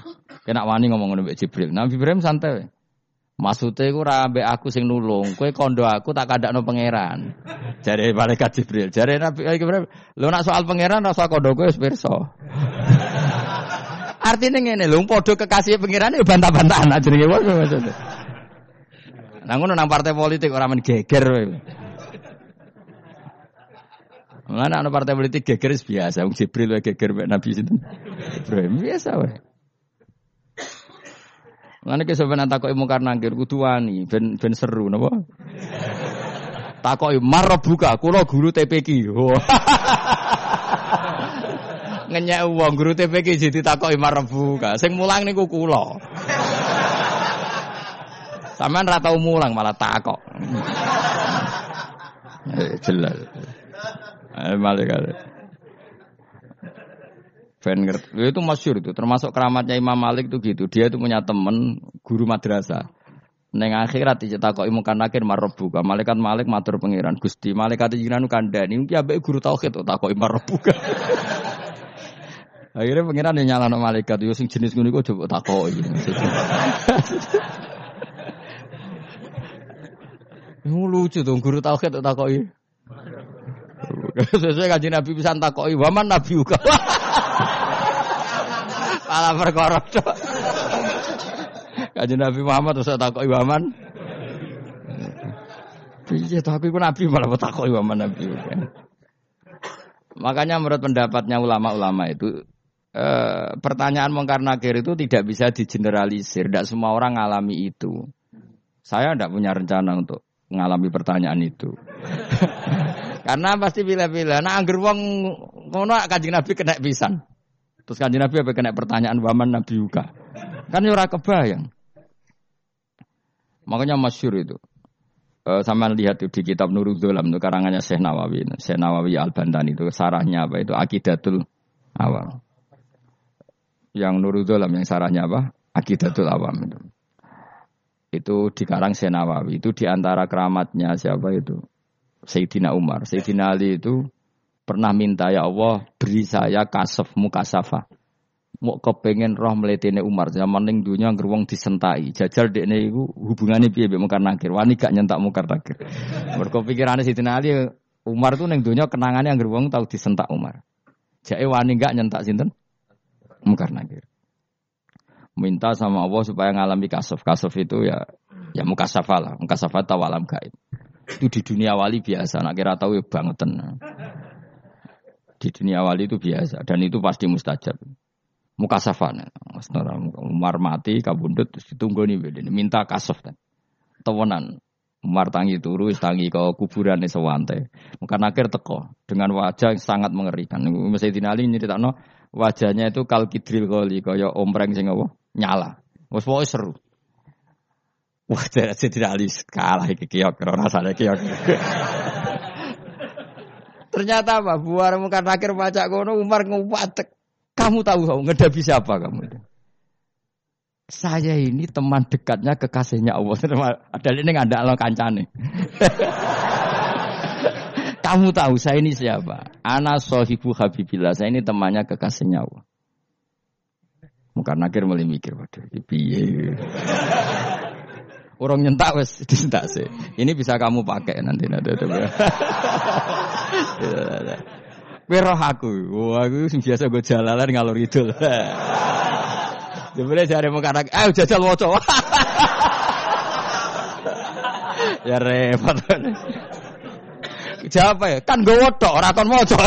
S1: Kena wani ngomong ngono Jibril. Nabi Ibrahim santai. Maksudnya aku rabe aku sing nulung, kue kondo aku tak no pangeran. Jare malaikat Jibril, jare Nabi Ibrahim, lo nak soal pangeran rasa kondo kue pirsa. Artinya ngene, lo podo kekasih pangeran itu bantah-bantahan aja nih, maksudnya. Nah ngono nang partai politik orang men geger Mana ana partai politik geger biasa, wong Jibril wae geger mek Nabi sinten. Ibrahim biasa wae. Mana ke sampeyan takoki mungkar nangkir kudu wani ben ben seru napa? Takoki buka, kula guru TPQ. Ngenyek wong guru TPQ jadi takoki buka. Sing mulang niku kula. Sampean ra tau mulang malah takok. eh, jelas. Eh, malah Ben ngerti. Itu masyur itu, termasuk keramatnya Imam Malik itu gitu. Dia itu punya temen guru madrasah. Neng akhirat kok imu kan akhir marobuka. Malaikat Malik matur pangeran Gusti. Malaikat jinan kandani. Mungkin abe guru tauhid tuh takok marobuka. Akhirnya pangeran yang nyala malaikat. Yo sing jenis ngono kok coba takok. Lucu dong guru tauhid tak takoki. Sesuai kajian Nabi bisa takoki, waman Nabi juga. Masalah perkara tok. Kanjeng Nabi Muhammad usah takoki waman. Iya, tapi aku Nabi malah takoki waman Nabi. Makanya menurut pendapatnya ulama-ulama itu eh, pertanyaan mungkar nakir itu tidak bisa digeneralisir. Tidak semua orang ngalami itu. Saya tidak punya rencana untuk mengalami pertanyaan itu. Karena pasti bila-bila. Nah, angger wong ngono kanjeng Nabi kena pisan. Terus kanjeng Nabi apa kena pertanyaan waman Nabi juga. Kan ya ora kebayang. Makanya masyur itu. Uh, sama lihat di kitab Nurul Dolam itu karangannya Syekh Nawawi. Syekh Nawawi Al Bantani itu sarahnya apa itu Akidatul Awam. Yang Nurul Dolam yang sarahnya apa? Akidatul Awam itu. Itu dikarang Syekh Nawawi. Itu di antara keramatnya siapa itu? Sayyidina Umar. Sayyidina Ali itu pernah minta ya Allah beri saya kasaf mukasafa. Mau kepengen roh meletene Umar zaman ning dunia ngeruang disentai. Jajal dekne iku hubungane piye mbek mungkar nakir. Wani gak nyentak mungkar nakir. Mergo pikirane Sayyidina Ali Umar tuh ning dunia kenangannya wong tau disentak Umar. Jake wani gak nyentak sinten? Mungkar nakir. Minta sama Allah supaya ngalami kasaf. Kasaf itu ya ya mukasafa lah. Mukasafa tawalam gaib. Itu di dunia wali biasa, nak kira tahu ya bangetan. Di dunia wali itu biasa dan itu pasti mustajab. Muka safan, Umar mati kabundut terus ditunggu nih minta kasaf kan. Tawanan Umar tangi turu, tangi ke kuburan di sewante. Maka akhir teko dengan wajah yang sangat mengerikan. Mesti dinali no wajahnya itu kal kidril kali kaya ompreng sing apa? Nyala. Wes seru. Wah, tidak Ali kalah iki kiok, rasanya kiok. Ternyata apa? Buar muka akhir baca kono Umar ngupatek. Kamu tahu kamu ngedapi siapa kamu? Saya ini teman dekatnya kekasihnya Allah. Ada ini nggak ada kancane. kamu tahu saya ini siapa? Ana sohibu habibillah. Saya ini temannya kekasihnya Allah. Muka nakir mulai mikir, waduh, piye. Orang nyentak wes disentak sih. Ini bisa kamu pakai nanti nanti. Weroh aku, wah aku biasa gue jalalan ngalor itu. Sebenarnya cari muka anak, ayo jajal moco. ya repot. Siapa ya? Kan gue wodok, raton moco.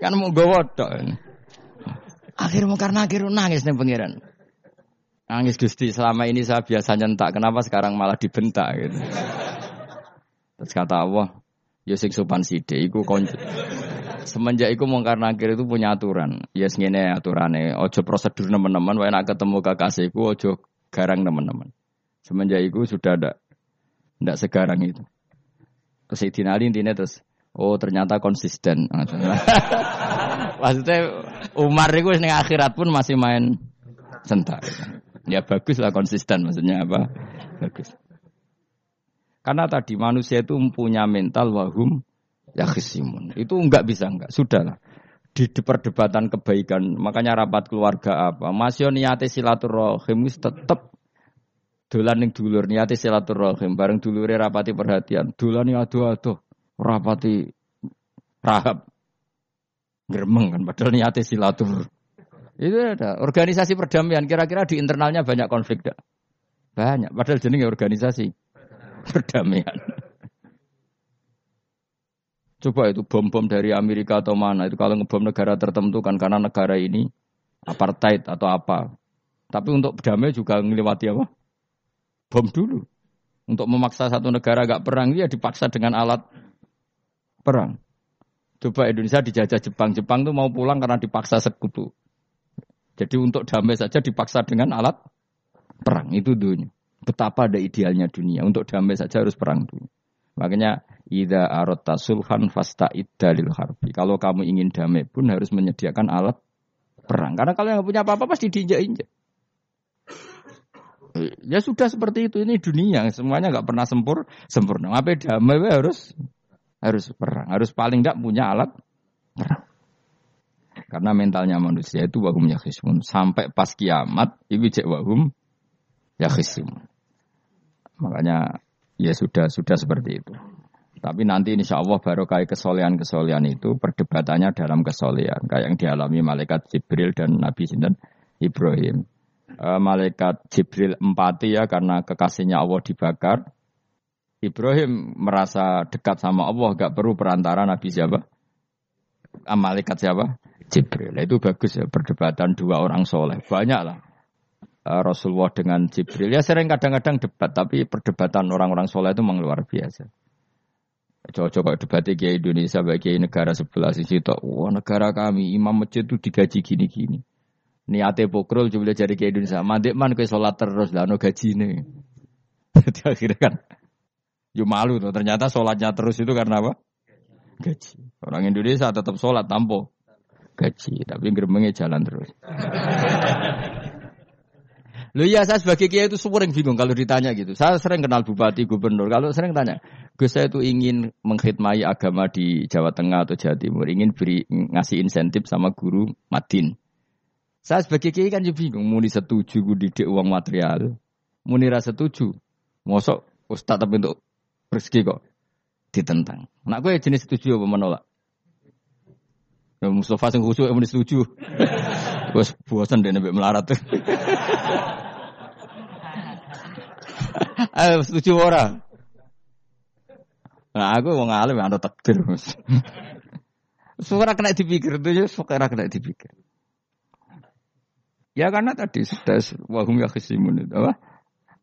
S1: kan mau gue wodok. Akhir mau karena akhir nangis nih pangeran. Nangis Gusti, selama ini saya biasa nyentak, kenapa sekarang malah dibentak gitu. Terus kata Allah, ya sing sopan iku konco. Semenjak iku mungkar nakir itu punya aturan. Ya yes, ngene aturane, ojo prosedur teman-teman wae nak ketemu kekasihku ojo garang teman-teman. Semenjak itu sudah ada ndak segarang itu. Terus Sayyidina Ali intinya terus oh ternyata konsisten. Maksudnya Umar itu ning akhirat pun masih main sentak. Ya bagus lah konsisten maksudnya apa? Bagus. Karena tadi manusia itu mempunyai mental wahum ya khisimun. Itu enggak bisa enggak. Sudahlah. Di perdebatan kebaikan, makanya rapat keluarga apa? Masih niate silaturahim tetap dolan ning dulur niate silaturahim bareng dulure rapati perhatian. Dolan aduh aduh rapati rahab. Geremeng kan padahal niate silatur. Itu ada organisasi perdamaian. Kira-kira di internalnya banyak konflik dak? Banyak. Padahal jenenge organisasi perdamaian. Coba itu bom-bom dari Amerika atau mana itu kalau ngebom negara tertentu kan karena negara ini apartheid atau apa. Tapi untuk damai juga ngelewati apa? Bom dulu. Untuk memaksa satu negara gak perang dia dipaksa dengan alat perang. Coba Indonesia dijajah Jepang. Jepang tuh mau pulang karena dipaksa sekutu. Jadi untuk damai saja dipaksa dengan alat perang itu dunia. Betapa ada idealnya dunia. Untuk damai saja harus perang dulu. Makanya ida arota sulhan fasta dalil harbi. Kalau kamu ingin damai pun harus menyediakan alat perang. Karena kalau yang punya apa-apa pasti diinjak-injak. Ya sudah seperti itu ini dunia semuanya nggak pernah sempur sempurna. Apa damai harus harus perang, harus paling tidak punya alat perang. Karena mentalnya manusia itu wahum yakhismun. Sampai pas kiamat, itu cek wahum yakhismun. Makanya ya sudah sudah seperti itu. Tapi nanti insya Allah baru kayak kesolehan-kesolehan itu perdebatannya dalam kesolehan. Kayak yang dialami malaikat Jibril dan Nabi Sinten Ibrahim. E, malaikat Jibril empati ya karena kekasihnya Allah dibakar. Ibrahim merasa dekat sama Allah, gak perlu perantara Nabi siapa? Ah, malaikat siapa? Jibril. Itu bagus ya perdebatan dua orang soleh. Banyak lah. E, Rasulullah dengan Jibril. Ya sering kadang-kadang debat, tapi perdebatan orang-orang soleh itu memang luar biasa. Cocok debat di Indonesia bagi negara sebelah sisi tok. Wah negara kami imam masjid itu digaji gini-gini. Niate pokrol coba jadi ke Indonesia. Mandek man ke sholat terus lah no gaji nih. Jadi akhirnya kan, yo malu tuh. Ternyata sholatnya terus itu karena apa? Gaji. Orang Indonesia tetap sholat tampo gaji, tapi gerbangnya jalan terus. Lu ya saya sebagai kiai itu sering bingung kalau ditanya gitu. Saya sering kenal bupati, gubernur. Kalau sering tanya, Gus saya itu ingin mengkhidmati agama di Jawa Tengah atau Jawa Timur, ingin beri ngasih insentif sama guru Madin. Saya sebagai kiai kan juga bingung, muni setuju gue didik uang material, muni rasa setuju, mosok ustad tapi untuk rezeki kok ditentang. Nak gue jenis setuju apa menolak? Ya, Mustafa sing khusyuk muni setuju. Wes bosan deh nabi melarat. Ayo setuju orang. Nah aku mau ngalim ada takdir. Suara kena dipikir itu ya suara kena dipikir. Ya karena tadi sudah wahum ya khisimun itu apa?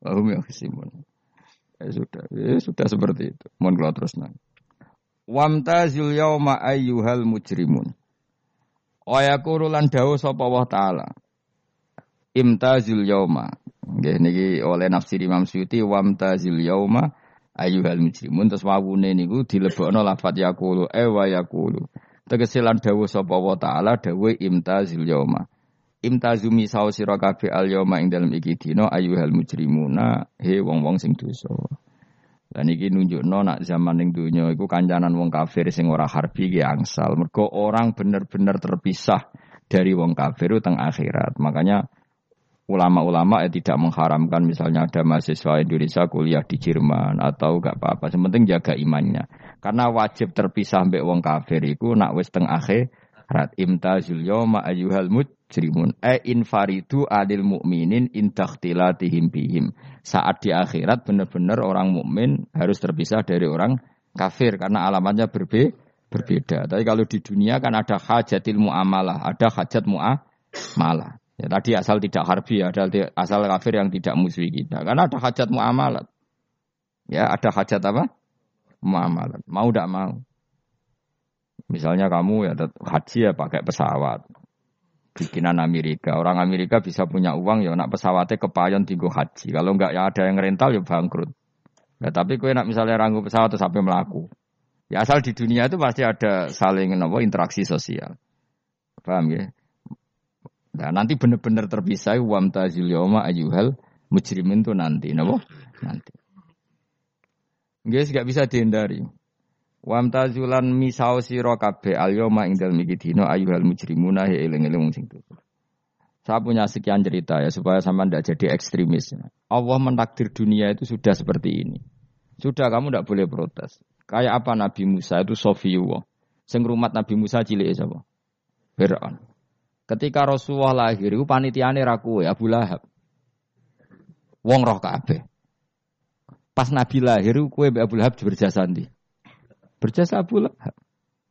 S1: Wahum ya khisimun. Ya sudah, ya sudah seperti itu. Mohon kalau terus nang. Wamtazil yauma ayyuhal mujrimun. Waya kurulan dawu sapa Allah taala. Imtazil yauma. Nggih niki oleh nafsir Imam Suyuti wamtazil yauma ayyuhal mujrimun terus wawune niku dilebokno lafat yaqulu e wa yaqulu. Tegese lan dawuh sapa wa taala dawuh imtazil yauma. Imtazumi sawo sira kabeh al yauma ing dalem iki dina ayyuhal mujrimuna he wong-wong sing dosa. Dan iki nunjukno nak zaman ning donya iku kancanan wong kafir sing ora harbi ki angsal. Mergo orang bener-bener terpisah dari wong kafir teng akhirat. Makanya ulama-ulama ya tidak mengharamkan misalnya ada mahasiswa Indonesia kuliah di Jerman atau gak apa-apa. Sementing jaga imannya. Karena wajib terpisah mbek wong kafir iku nak wis teng akhirat imtazul yawma ayyuhal mujrimun e infaridu adil mukminin intakhtilatihim bihim. Saat di akhirat benar-benar orang mukmin harus terpisah dari orang kafir karena alamatnya berbe berbeda. Tapi kalau di dunia kan ada hajatil muamalah, ada hajat muamalah. Ya, tadi asal tidak harbi, ada asal kafir yang tidak musuhi kita. Karena ada hajat muamalat. Ya, ada hajat apa? Muamalat. Mau tidak mau. Misalnya kamu ya haji ya pakai pesawat. Bikinan Amerika. Orang Amerika bisa punya uang ya nak pesawatnya kepayon tinggu haji. Kalau enggak ya ada yang rental ya bangkrut. Ya, tapi kue nak misalnya ranggu pesawat terus sampai melaku. Ya asal di dunia itu pasti ada saling apa, interaksi sosial. Paham ya? Nah, nanti benar-benar terpisah wam tazil yoma ayuhal mujrimin itu nanti, nabo nanti. Guys, gak bisa dihindari. Wam tazulan misau siro kabe al yoma ing dalem iki dina ayuhal mujrimuna he eling-eling sing Saya punya sekian cerita ya supaya sama tidak jadi ekstremis. Allah mentakdir dunia itu sudah seperti ini. Sudah kamu tidak boleh protes. Kayak apa Nabi Musa itu Sofiyullah. Sing rumat Nabi Musa cilik sapa? Fir'aun. Ketika Rasulullah lahir, itu panitiane raku ya Abu Lahab. Wong roh kabeh. Pas Nabi lahir, kue Abu Lahab berjasa nanti. Berjasa Abu Lahab.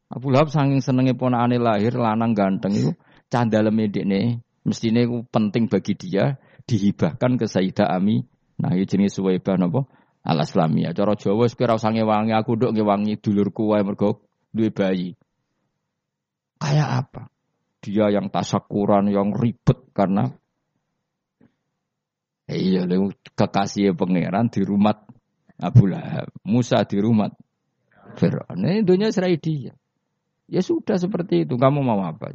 S1: Abu Lahab saking senenge ponakane lahir lanang ganteng itu candale nih. mestine itu penting bagi dia dihibahkan ke Sayyidah Ami. Nah, ini jenis Suwaibah napa? Al Islamiyah. Cara Jawa wis kira usah ngewangi aku nduk ngewangi dulurku wae mergo duwe bayi. Kayak apa? dia yang tasakuran, yang ribet karena iya kekasih pangeran di rumah Abu Lahab, Musa di rumah Fir'aun. Ini dunia serai dia. Ya sudah seperti itu. Kamu mau apa?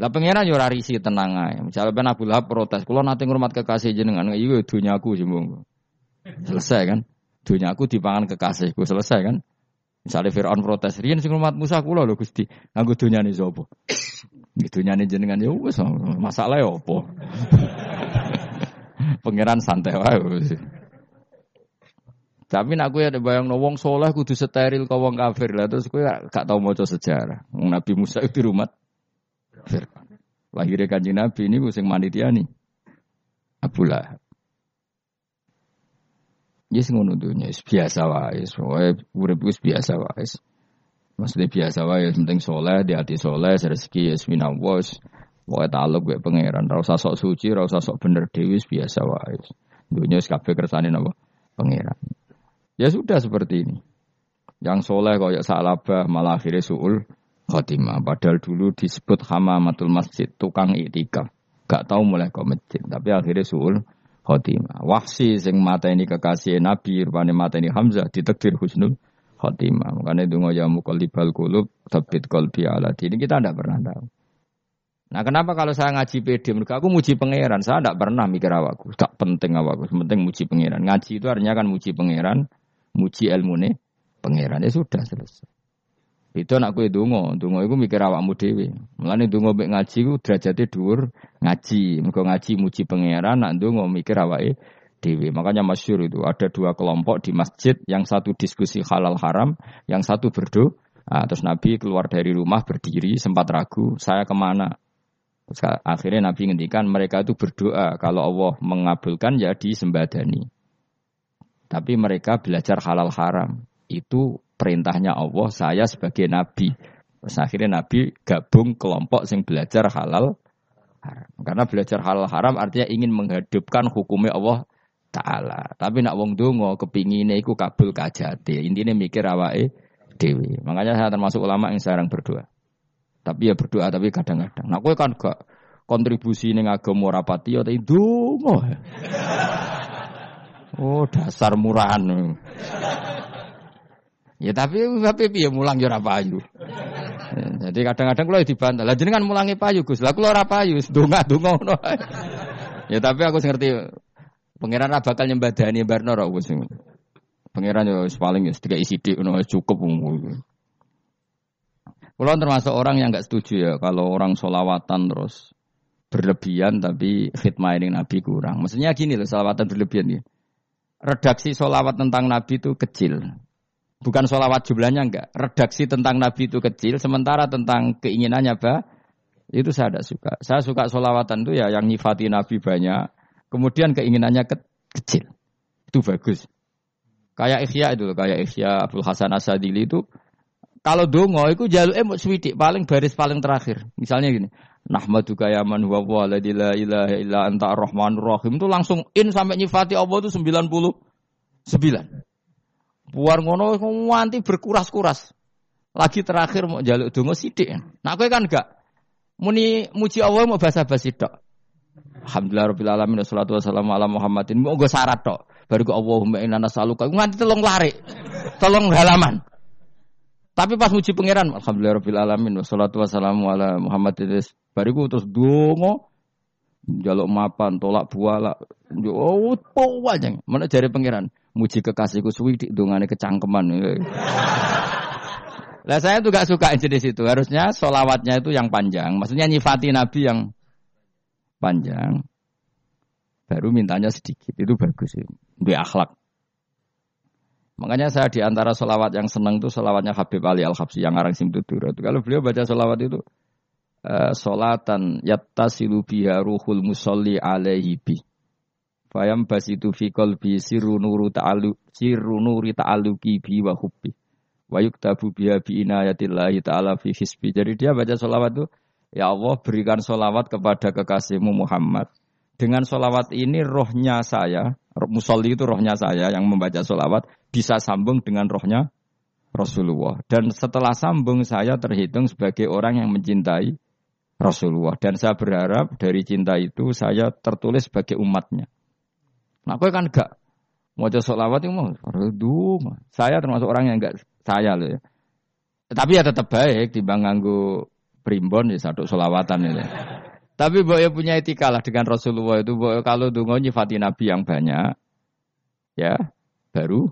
S1: Lah pangeran yo risi tenang aja. Misalnya ben Abu Lahab protes, kalau nanti ngurmat kekasih jenengan, iya dunia aku sih Selesai kan? Dunia aku dipangan kekasihku selesai kan? Misalnya Fir'aun protes, rian sing rumah Musa kula lho Gusti, nganggo dunyane sapa? Dunyane jenengan ya wis masalah ya apa? Pangeran santai wae. Tapi nak kowe ada bayang wong soleh kudu steril kau wong kafir lah terus kowe gak tau maca sejarah. Nabi Musa itu rumah Fir'aun. Lahirnya kanjeng Nabi ini sing manitiani. Abu Lahab. Yes ngono dunya biasa wae, wae urip wis biasa wae. Maksudnya biasa wae, penting soleh, di hati soleh, rezeki ya minallah, Wae taluk gue pangeran, ora usah sok suci, ora usah sok bener dewi biasa wae. Dunia kabeh kersane napa? Pangeran. Ya sudah seperti ini. Yang soleh kaya salabah malah akhirnya suul khotimah. Padahal dulu disebut hamamatul masjid, tukang itikaf. Gak tahu mulai ke masjid, tapi akhirnya suul khotimah. Wahsi sing mata ini kekasih Nabi, rupanya mata ini Hamzah, ditekdir husnul khotimah. Makanya itu ya muqallibal kulub, tabit kolbi ala Ini kita tidak pernah tahu. Nah kenapa kalau saya ngaji PD, mereka aku muji pangeran, saya tidak pernah mikir awakku, tak penting awakku, penting muji pangeran. Ngaji itu artinya kan muji pangeran, muji ilmu nih pangeran, ya sudah selesai. Itu anakku itu dungo, dungo itu mikir awakmu dewi. Mulane dungo mek ngaji ku derajatnya dhuwur ngaji. Mergo ngaji muji pangeran, nak dungo mikir awake dewi. Makanya masyur itu ada dua kelompok di masjid, yang satu diskusi halal haram, yang satu berdoa. Nah, terus Nabi keluar dari rumah berdiri, sempat ragu, saya ke mana? Terus akhirnya Nabi ngendikan mereka itu berdoa kalau Allah mengabulkan ya disembadani. Tapi mereka belajar halal haram. Itu perintahnya Allah, saya sebagai nabi. Terus akhirnya Nabi gabung kelompok yang belajar halal haram. Karena belajar halal haram artinya ingin menghidupkan hukumnya Allah Ta'ala. Tapi nak wong dongo kepinginnya iku kabul kajati. Intinya mikir awake dewi. Makanya saya termasuk ulama yang sekarang berdoa. Tapi ya berdoa tapi kadang-kadang. Nah kan gak kontribusi ning agama rapati ya ndonga. Oh dasar murahan. Ya tapi tapi piye mulang ya ora payu. Jadi kadang-kadang kula dibantah. Lah jenengan mulangi payu Gus. Lah kula ora payu, donga-donga ngono. Ya tapi aku ngerti pangeran ora bakal nyembadani barno ora wis. Pangeran yo paling ya sedikit isi dik ngono cukup. Kalau termasuk orang yang nggak setuju ya kalau orang solawatan terus berlebihan tapi khidmah ini Nabi kurang. Maksudnya gini loh solawatan berlebihan ya. Redaksi solawat tentang Nabi itu kecil. Bukan solawat jumlahnya enggak. Redaksi tentang Nabi itu kecil. Sementara tentang keinginannya bah, itu saya tidak suka. Saya suka solawatan itu ya yang nyifati Nabi banyak. Kemudian keinginannya ke kecil. Itu bagus. Kayak Ikhya itu, kayak Ikhya Abdul Hasan Asadili itu kalau dongo itu jaluk emot swidik paling baris paling terakhir. Misalnya gini, Nahmaduka ya man huwa wa la ilaha illa anta ar-rahmanur rahim itu langsung in sampai nyifati Allah itu 99. Buar ngono nganti berkuras-kuras. Lagi terakhir mau jaluk dongo sidik. Nah kowe kan enggak muni muji Allah mau basa-basi tok. Alhamdulillah rabbil alamin wassalatu wassalamu ala Muhammadin. Gue syarat tok. Baru ke Allahumma inna nas'aluka nganti telung lari. Tolong halaman. Tapi pas muji pangeran, alhamdulillah rabbil alamin wassalatu wassalamu ala Muhammad idris. Bariku terus dongo jaluk mapan, tolak buala. Oh, aja. Mana jari pangeran? Muji kekasihku suwi di dongane kecangkeman. Lah saya tuh gak suka jenis itu. Harusnya solawatnya itu yang panjang. Maksudnya nyifati Nabi yang panjang. Baru mintanya sedikit. Itu bagus sih. Dia akhlak. Makanya saya di antara solawat yang senang itu solawatnya Habib Ali Al Habsi yang arang simtutur. Itu kalau beliau baca solawat itu uh, solatan yattasilu biha ruhul musolli alaihi bi. Fayam basitu fi qalbi sirru nuru ta'alu sirru nuri ta'aluki bi wa hubbi. Wa yuktabu biha bi inayatillahi ta'ala fi hisbi. Jadi dia baca solawat itu Ya Allah berikan solawat kepada kekasihmu Muhammad. Dengan solawat ini rohnya saya, musolli itu rohnya saya yang membaca solawat bisa sambung dengan rohnya Rasulullah. Dan setelah sambung saya terhitung sebagai orang yang mencintai Rasulullah. Dan saya berharap dari cinta itu saya tertulis sebagai umatnya. Nah, aku kan enggak mau solawat itu mau Saya termasuk orang yang enggak saya loh ya. Tapi ya tetap baik di nganggu primbon ya satu solawatan itu. Tapi boyo punya etika lah dengan Rasulullah itu. Boyo kalau dungo nyifati Nabi yang banyak, ya baru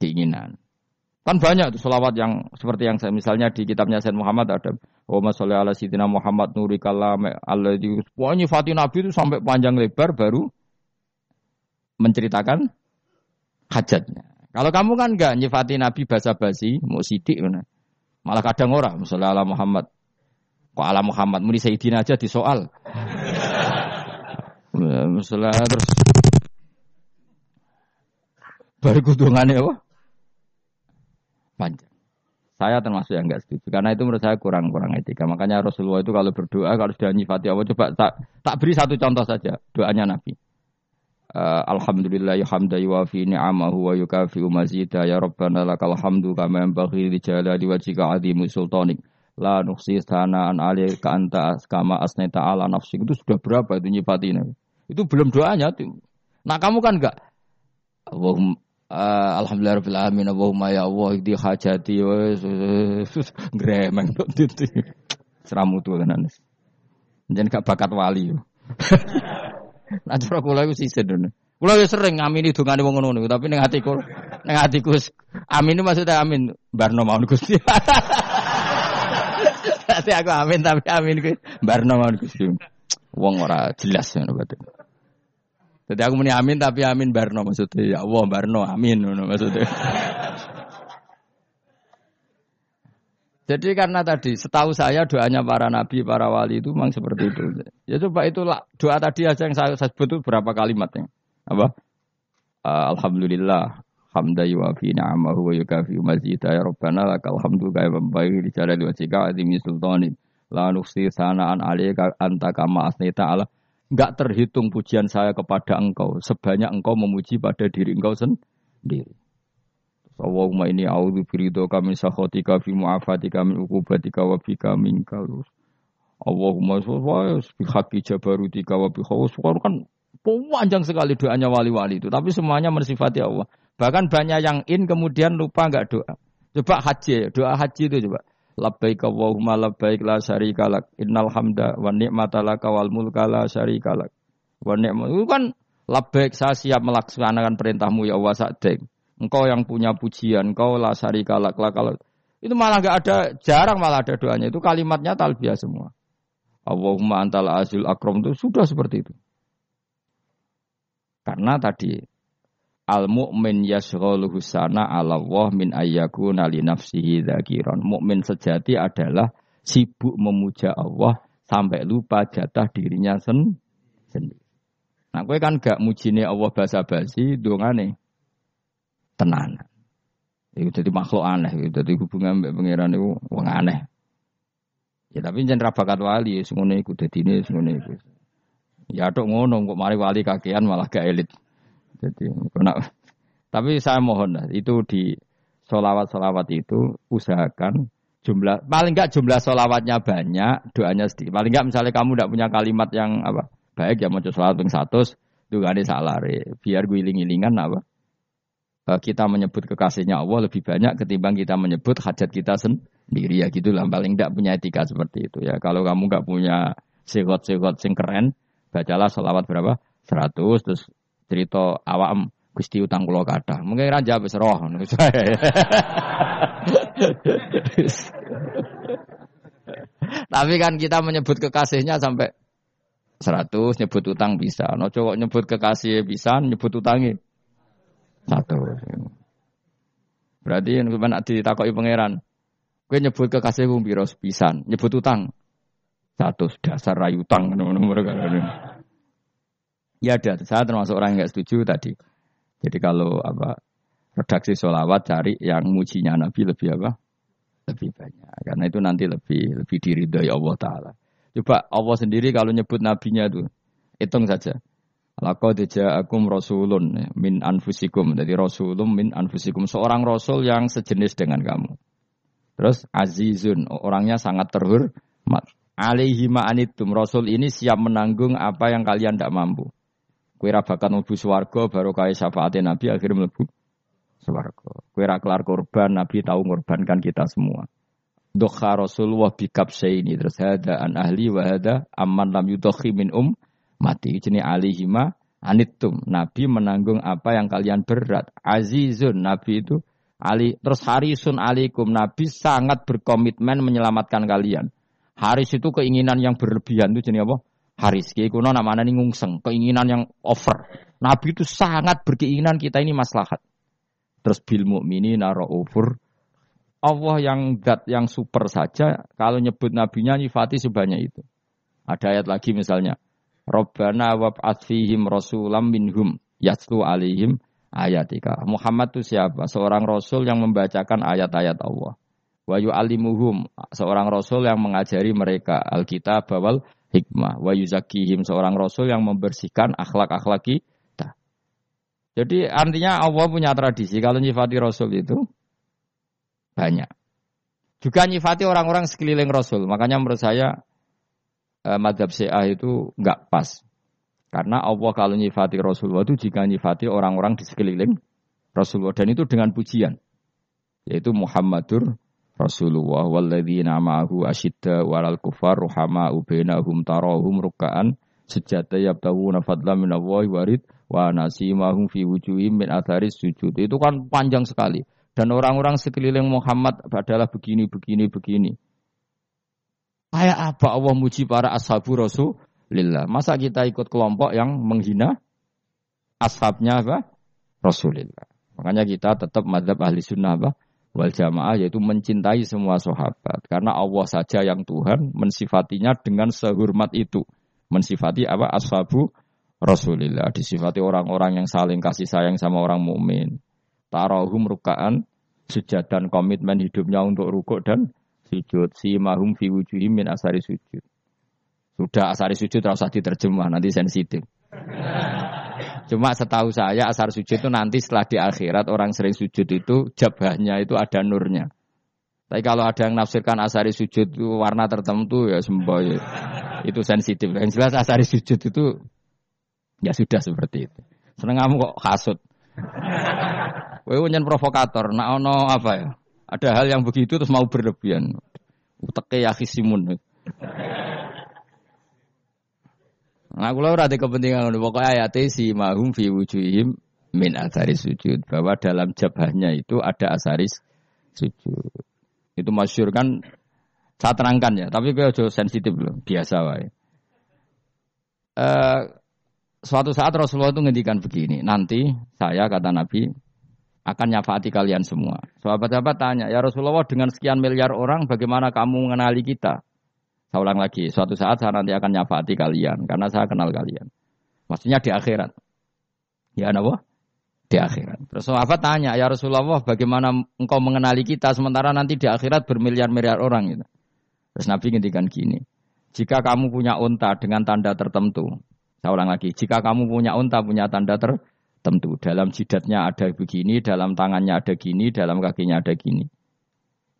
S1: keinginan. Kan banyak tuh selawat yang seperti yang saya misalnya di kitabnya Sayyid Muhammad ada Allahumma sholli ala sayyidina Muhammad nuri kalam alladzi pokoknya Fatih Nabi itu sampai panjang lebar baru menceritakan hajatnya. Kalau kamu kan enggak nyifati Nabi basa-basi, mau sidik mana. Malah kadang orang, misalnya ala Muhammad. Kok ala Muhammad, muni Sayyidina aja di soal. misalnya terus baru kudungannya apa? Panjang. Saya termasuk yang enggak setuju karena itu menurut saya kurang-kurang etika. Makanya Rasulullah itu kalau berdoa kalau sudah nyifati Allah coba tak, tak beri satu contoh saja doanya Nabi. Uh, Alhamdulillah ya hamda yuwafi ni'amahu wa yukafi mazida ya Rabbana lakal hamdu kama yanbaghi li jalali wajhika azimu sultanik. La nuksi sanaan alaika anta kama asnaita ala nafsi. Itu sudah berapa itu nyifati Nabi? Itu belum doanya. Nah kamu kan enggak Allahumma Uh, Alhamdulillah Rabbil Alamin. Allahumma ya Allah di hajati gremeng itu seramu tuh kan jangan gak bakat wali nah cara kula iku sisen kula yo sering ngamini dongane wong ngono tapi ning atiku ning atiku amin maksudnya amin. Barno mau Gusti. Tapi aku amin tapi amin ku barno mau Gusti. Wong ora jelas ngono berarti jadi aku muni amin tapi amin barno maksudnya ya Allah barno amin maksudnya. Jadi karena tadi setahu saya doanya para nabi, para wali itu memang seperti itu. Ya coba itu doa tadi aja yang saya, saya sebut itu berapa kalimatnya. Apa? Uh, Alhamdulillah hamda yuwafi ni'amahu wa yukafi mazida ya rabbana lakal hamdu membaik di jalali wajika azimi sultanin la nuksi sanaan alika anta kama asnita ala Enggak terhitung pujian saya kepada engkau sebanyak engkau memuji pada diri engkau sendiri. Allahumma ini a'udzu biridho kami sakhotika fi mu'afatika min uqubatika wa bika minkal. Allahumma sholli bi haqqi jabarutika wa bi kan panjang sekali doanya wali-wali itu, tapi semuanya mensifati Allah. Bahkan banyak yang in kemudian lupa enggak doa. Coba haji, doa haji itu coba labbaik Allahumma labbaik la syarika lak. Innal hamda wa ni'mata laka wal mulka la syarika lak. Wa ni'mat itu kan labbaik saya siap melaksanakan perintahmu ya Allah sa'dek engkau yang punya pujian engkau la syarika lak. La kalau itu malah enggak ada jarang malah ada doanya. Itu kalimatnya talbiyah semua. Allahumma antal azil akram itu sudah seperti itu. Karena tadi Al mukmin yashghaluhu sana ala Allah min ayyakuna li nafsihi dzakiran. Mukmin sejati adalah sibuk memuja Allah sampai lupa jatah dirinya sen sendiri. Nah, kowe kan gak mujine Allah basa-basi dongane tenan. Itu jadi makhluk aneh, itu jadi hubungan mbek pangeran itu wong aneh. Ya tapi jangan rabakat wali, semuanya ikut jadi ini, semuanya ikut. Ya tok ngono, kok mari wali kakean malah gak elit. Jadi, nak, tapi saya mohon lah, itu di solawat-solawat itu usahakan jumlah paling enggak jumlah solawatnya banyak, doanya sedikit. Paling enggak misalnya kamu tidak punya kalimat yang apa baik ya mau solawat ping satu, itu ada salah biar gue iling-ilingan apa. Eh, kita menyebut kekasihnya Allah lebih banyak ketimbang kita menyebut hajat kita sendiri ya gitulah. Paling enggak punya etika seperti itu ya. Kalau kamu enggak punya segot-segot sing keren bacalah solawat berapa? 100 terus cerita awam Gusti utang kula kata. Mungkin raja wis roh Tapi kan kita menyebut kekasihnya sampai 100 nyebut utang bisa. No cowok nyebut kekasih bisa, nyebut utangi satu. Berarti yang nak ditakoki pangeran. Gue nyebut kekasih gue biro pisan, nyebut utang satu dasar rayu utang nomor Ya ada, saya termasuk orang yang nggak setuju tadi. Jadi kalau apa redaksi sholawat cari yang mujinya Nabi lebih apa? Lebih banyak. Karena itu nanti lebih lebih diridhoi Allah Taala. Coba Allah sendiri kalau nyebut nabinya itu hitung saja. Laqad ja'akum rasulun min anfusikum. Jadi rasulun min anfusikum. Seorang rasul yang sejenis dengan kamu. Terus azizun, orangnya sangat terhormat. Alaihi ma'anitum. Rasul ini siap menanggung apa yang kalian tidak mampu. Kue ra bakat mlebu swarga baru kaya syafaatnya Nabi akhirnya mlebu swarga. Kue ra kelar korban Nabi tahu ngorbankan kita semua. Dokha Rasulullah bikap ini terus ada an ahli wa hada lam yudokhi min um mati jenis alihima anitum Nabi menanggung apa yang kalian berat azizun Nabi itu Ali terus harisun alikum Nabi sangat berkomitmen menyelamatkan kalian. Haris itu keinginan yang berlebihan itu jenis apa? Haris. Kiai kuno namanya nih ngungseng, keinginan yang over. Nabi itu sangat berkeinginan kita ini maslahat. Terus bil mukminina raufur Allah yang dat yang super saja kalau nyebut nabinya nyifati sebanyak itu. Ada ayat lagi misalnya, Rabbana wab'ats fihim rasulam minhum yatlu alihim ayatika. Muhammad itu siapa? Seorang rasul yang membacakan ayat-ayat Allah. Wa yu'allimuhum, seorang rasul yang mengajari mereka Alkitab bawal hikmah. Wa yuzakihim, seorang rasul yang membersihkan akhlak-akhlak kita. Jadi artinya Allah punya tradisi kalau nyifati rasul itu banyak. Juga nyifati orang-orang sekeliling Rasul. Makanya menurut saya eh, madhab Syiah itu nggak pas. Karena Allah kalau nyifati Rasulullah itu jika nyifati orang-orang di sekeliling Rasulullah. Dan itu dengan pujian. Yaitu Muhammadur Rasulullah walladzina ma'ahu asyidda walal kufar ruhama ubainahum tarahum ruka'an sejata yabtawuna fadla min Allah warid wa nasimahum fi wujuhim min atharis sujud. Itu kan panjang sekali. Dan orang-orang sekeliling Muhammad adalah begini, begini, begini. Kayak apa Allah muji para ashabu Rasulullah? Masa kita ikut kelompok yang menghina ashabnya apa? Rasulullah. Makanya kita tetap madhab ahli sunnah apa? Wal jamaah yaitu mencintai semua sahabat. Karena Allah saja yang Tuhan mensifatinya dengan sehormat itu. Mensifati apa? Ashabu Rasulullah. Disifati orang-orang yang saling kasih sayang sama orang mukmin tarahum rukaan sujud dan komitmen hidupnya untuk rukuk dan sujud si mahum fi wujuhim min asari sujud sudah asari sujud terus diterjemah nanti sensitif cuma setahu saya asar sujud itu nanti setelah di akhirat orang sering sujud itu jabahnya itu ada nurnya tapi kalau ada yang nafsirkan asari sujud itu warna tertentu ya semboy ya. itu sensitif yang jelas asari sujud itu ya sudah seperti itu seneng kamu kok kasut Kowe provokator, nak ono apa ya? Ada hal yang begitu terus mau berlebihan. Uteke ya. Nah, ora ada kepentingan pokoknya ayat si mahum fi wujuhim min asari sujud bahwa dalam jabahnya itu ada asaris sujud. Itu masyur kan saya terangkan ya, tapi gue jauh sensitif loh, biasa wae. Uh, suatu saat Rasulullah itu ngendikan begini, nanti saya kata Nabi akan nyafati kalian semua. Sahabat-sahabat tanya, ya Rasulullah dengan sekian miliar orang bagaimana kamu mengenali kita? Saya ulang lagi, suatu saat saya nanti akan nyafati kalian karena saya kenal kalian. Maksudnya di akhirat. Ya apa? Di akhirat. Terus sahabat tanya, ya Rasulullah bagaimana engkau mengenali kita sementara nanti di akhirat bermiliar-miliar orang gitu. Terus Nabi ngintikan gini, jika kamu punya unta dengan tanda tertentu, saya ulang lagi, jika kamu punya unta punya tanda tertentu, tentu dalam jidatnya ada begini, dalam tangannya ada gini, dalam kakinya ada gini.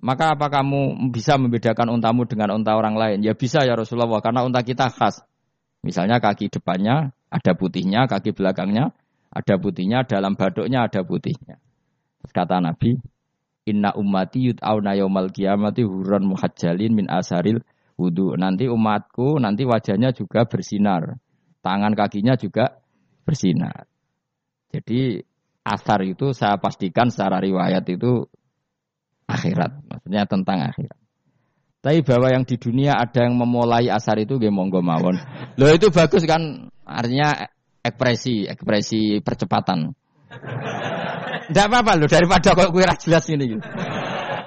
S1: Maka apa kamu bisa membedakan untamu dengan unta orang lain? Ya bisa ya Rasulullah, karena unta kita khas. Misalnya kaki depannya ada putihnya, kaki belakangnya ada putihnya, dalam baduknya ada putihnya. Kata Nabi, Inna ummati yud'auna yaumal kiamati huran muhajjalin min asaril wudhu. Nanti umatku, nanti wajahnya juga bersinar. Tangan kakinya juga bersinar. Jadi asar itu saya pastikan secara riwayat itu akhirat, maksudnya tentang akhirat. Tapi bahwa yang di dunia ada yang memulai asar itu gue monggo mawon. Loh itu bagus kan, artinya ekspresi, ekspresi percepatan. Tidak apa-apa loh daripada kok kue jelas ini. Gitu.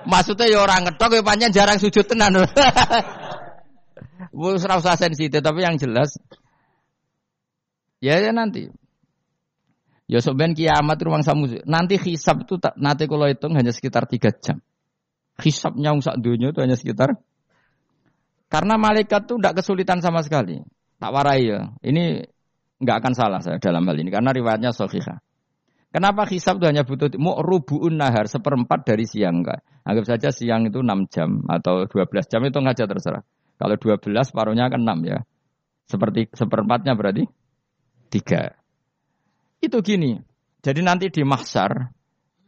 S1: Maksudnya ya orang ngetok ya panjang jarang sujud tenan. Bu serasa sensitif tapi yang jelas ya ya nanti Ya sebenarnya kiamat ruang samu. Nanti hisab itu nanti kalau hitung hanya sekitar tiga jam. Hisabnya sak dunia itu hanya sekitar karena malaikat itu tidak kesulitan sama sekali. Tak warai ya. Ini nggak akan salah saya dalam hal ini karena riwayatnya sahihah. Kenapa hisab itu hanya butuh mau rubuun nahar seperempat dari siang enggak? Anggap saja siang itu 6 jam atau 12 jam itu aja terserah. Kalau 12 paruhnya akan 6 ya. Seperti seperempatnya berarti 3. Itu gini. Jadi nanti di mahsyar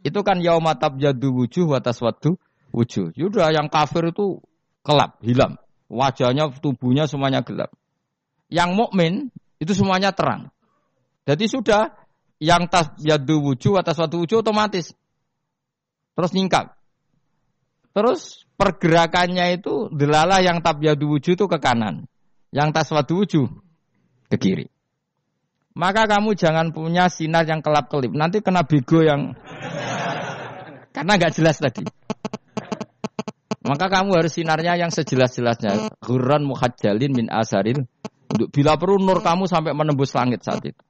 S1: itu kan yaumatab jadu wujuh watas wadu wujuh. Yaudah yang kafir itu kelap, hilang. Wajahnya, tubuhnya semuanya gelap. Yang mukmin itu semuanya terang. Jadi sudah yang tas yadu wujuh atas wadu wujuh otomatis terus nyingkap. Terus pergerakannya itu delalah yang tab yadu wujuh itu ke kanan. Yang tas wadu wujuh ke kiri. Maka kamu jangan punya sinar yang kelap-kelip. Nanti kena bego yang Karena nggak jelas tadi. Maka kamu harus sinarnya yang sejelas-jelasnya. Huran muhajjalin min asaril. Untuk bila perlu nur kamu sampai menembus langit saat itu.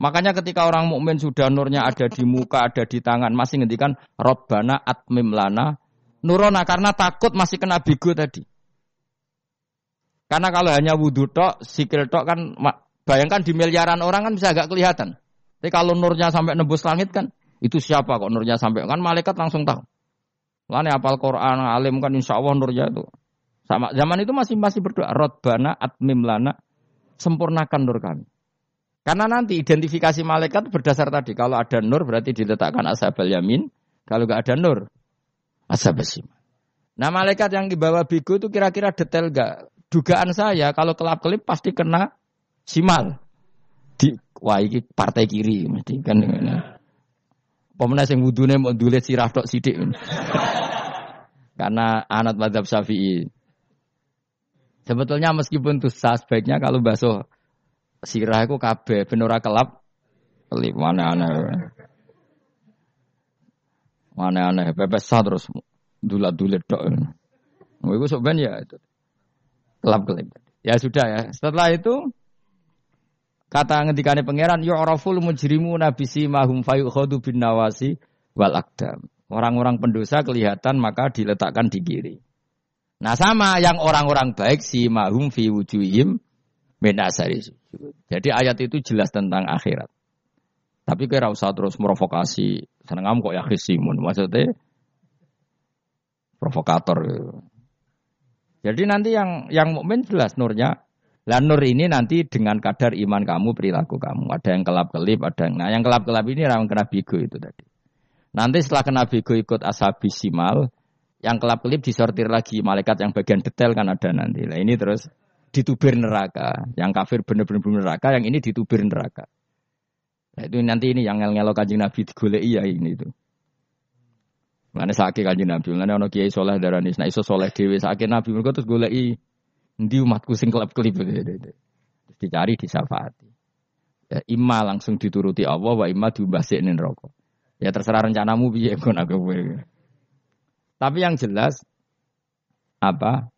S1: Makanya ketika orang mukmin sudah nurnya ada di muka, ada di tangan, masih ngendikan Robbana atmim lana nurona karena takut masih kena bigo tadi. Karena kalau hanya wudhu tok, sikil tok kan bayangkan di miliaran orang kan bisa agak kelihatan. Tapi kalau nurnya sampai nembus langit kan itu siapa kok nurnya sampai kan malaikat langsung tahu. Lani apal Quran alim kan insya Allah nurnya itu. Sama zaman itu masih masih berdoa Robbana atmim lana sempurnakan nur kami. Karena nanti identifikasi malaikat berdasar tadi. Kalau ada nur berarti diletakkan ashabal yamin. Kalau nggak ada nur, ashabal siman. Nah malaikat yang dibawa bigo itu kira-kira detail nggak? Dugaan saya kalau kelap-kelip pasti kena simal. Di, wah ini partai kiri mesti kan. Pemenang yang wudune mau dulit sirah tok sidik. Karena anak madhab syafi'i. Sebetulnya meskipun itu sah sebaiknya kalau basuh sirah iku kabeh ben ora kelap kelip mana aneh. Mana aneh pepes terus dulat-dulit tok. Mau iku sok ya itu. Kelap kelip. Ya sudah ya. Setelah itu kata ngendikane pangeran yu'raful mujrimuna bisimahum fayukhadu bin nawasi wal akdam. Orang-orang pendosa kelihatan maka diletakkan di kiri. Nah sama yang orang-orang baik si mahum fi wujuhim menasari Jadi ayat itu jelas tentang akhirat. Tapi kira usah terus merovokasi. Seneng kamu kok ya khisimun. Maksudnya provokator. Jadi nanti yang yang mukmin jelas nurnya. Lah nur ini nanti dengan kadar iman kamu, perilaku kamu. Ada yang kelap-kelip, ada yang nah yang kelap-kelip ini orang kena bigo itu tadi. Nanti setelah kena bigo ikut ashabi simal, yang kelap-kelip disortir lagi malaikat yang bagian detail kan ada nanti. Nah ini terus ditubir neraka. Yang kafir benar-benar neraka, yang ini ditubir neraka. Nah, itu nanti ini yang ngel-ngelo kanjeng Nabi digoleki ya ini itu. Mana sakit kanjeng Nabi, mana ono kiai soleh darani, nah iso soleh dewi sakit Nabi mereka terus goleki di umatku sing kelap kelip terus dicari disafati. Ya, imma langsung dituruti Allah, wa imma diumbasik rokok. Ya terserah rencanamu piye kon aku. Tapi yang jelas apa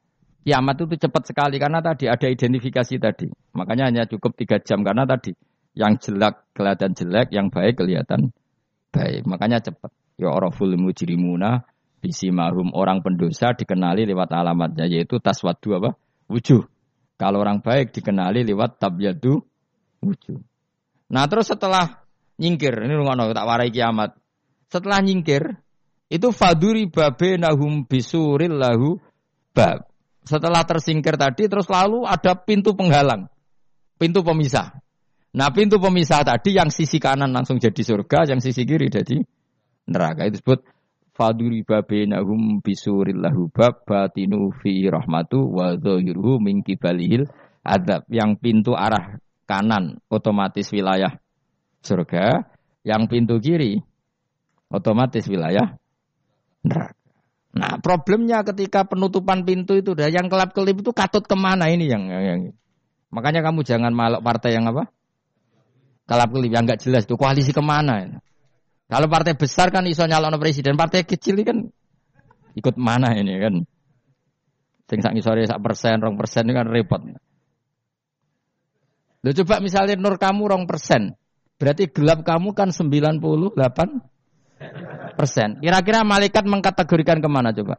S1: kiamat itu cepat sekali karena tadi ada identifikasi tadi. Makanya hanya cukup tiga jam karena tadi yang jelek kelihatan jelek, yang baik kelihatan baik. Makanya cepat. Ya oraful mujrimuna mahum orang pendosa dikenali lewat alamatnya yaitu taswadu apa? Wujuh. Kalau orang baik dikenali lewat tabyadu wujuh. Nah terus setelah nyingkir, ini ngono tak warai kiamat. Setelah nyingkir, itu faduri babe nahum bisuril lahu bab. Setelah tersingkir tadi terus lalu ada pintu penghalang. Pintu pemisah. Nah pintu pemisah tadi yang sisi kanan langsung jadi surga, yang sisi kiri jadi neraka. Itu disebut faduri babenahum bisurillahu bab batinu fi rahmatu wa dhahiruhu min kibalihil adab. Yang pintu arah kanan otomatis wilayah surga, yang pintu kiri otomatis wilayah neraka. Nah problemnya ketika penutupan pintu itu dah yang kelap kelip itu katut ke mana ini yang, yang, makanya kamu jangan malok partai yang apa kelap kelip yang nggak jelas itu koalisi ke mana kalau partai besar kan iso nyalon presiden partai kecil ini kan ikut mana ini kan sing sak ngisore sak persen rong persen ini kan repot Lo coba misalnya nur kamu rong persen berarti gelap kamu kan 98 persen. Kira-kira malaikat mengkategorikan ke mana coba?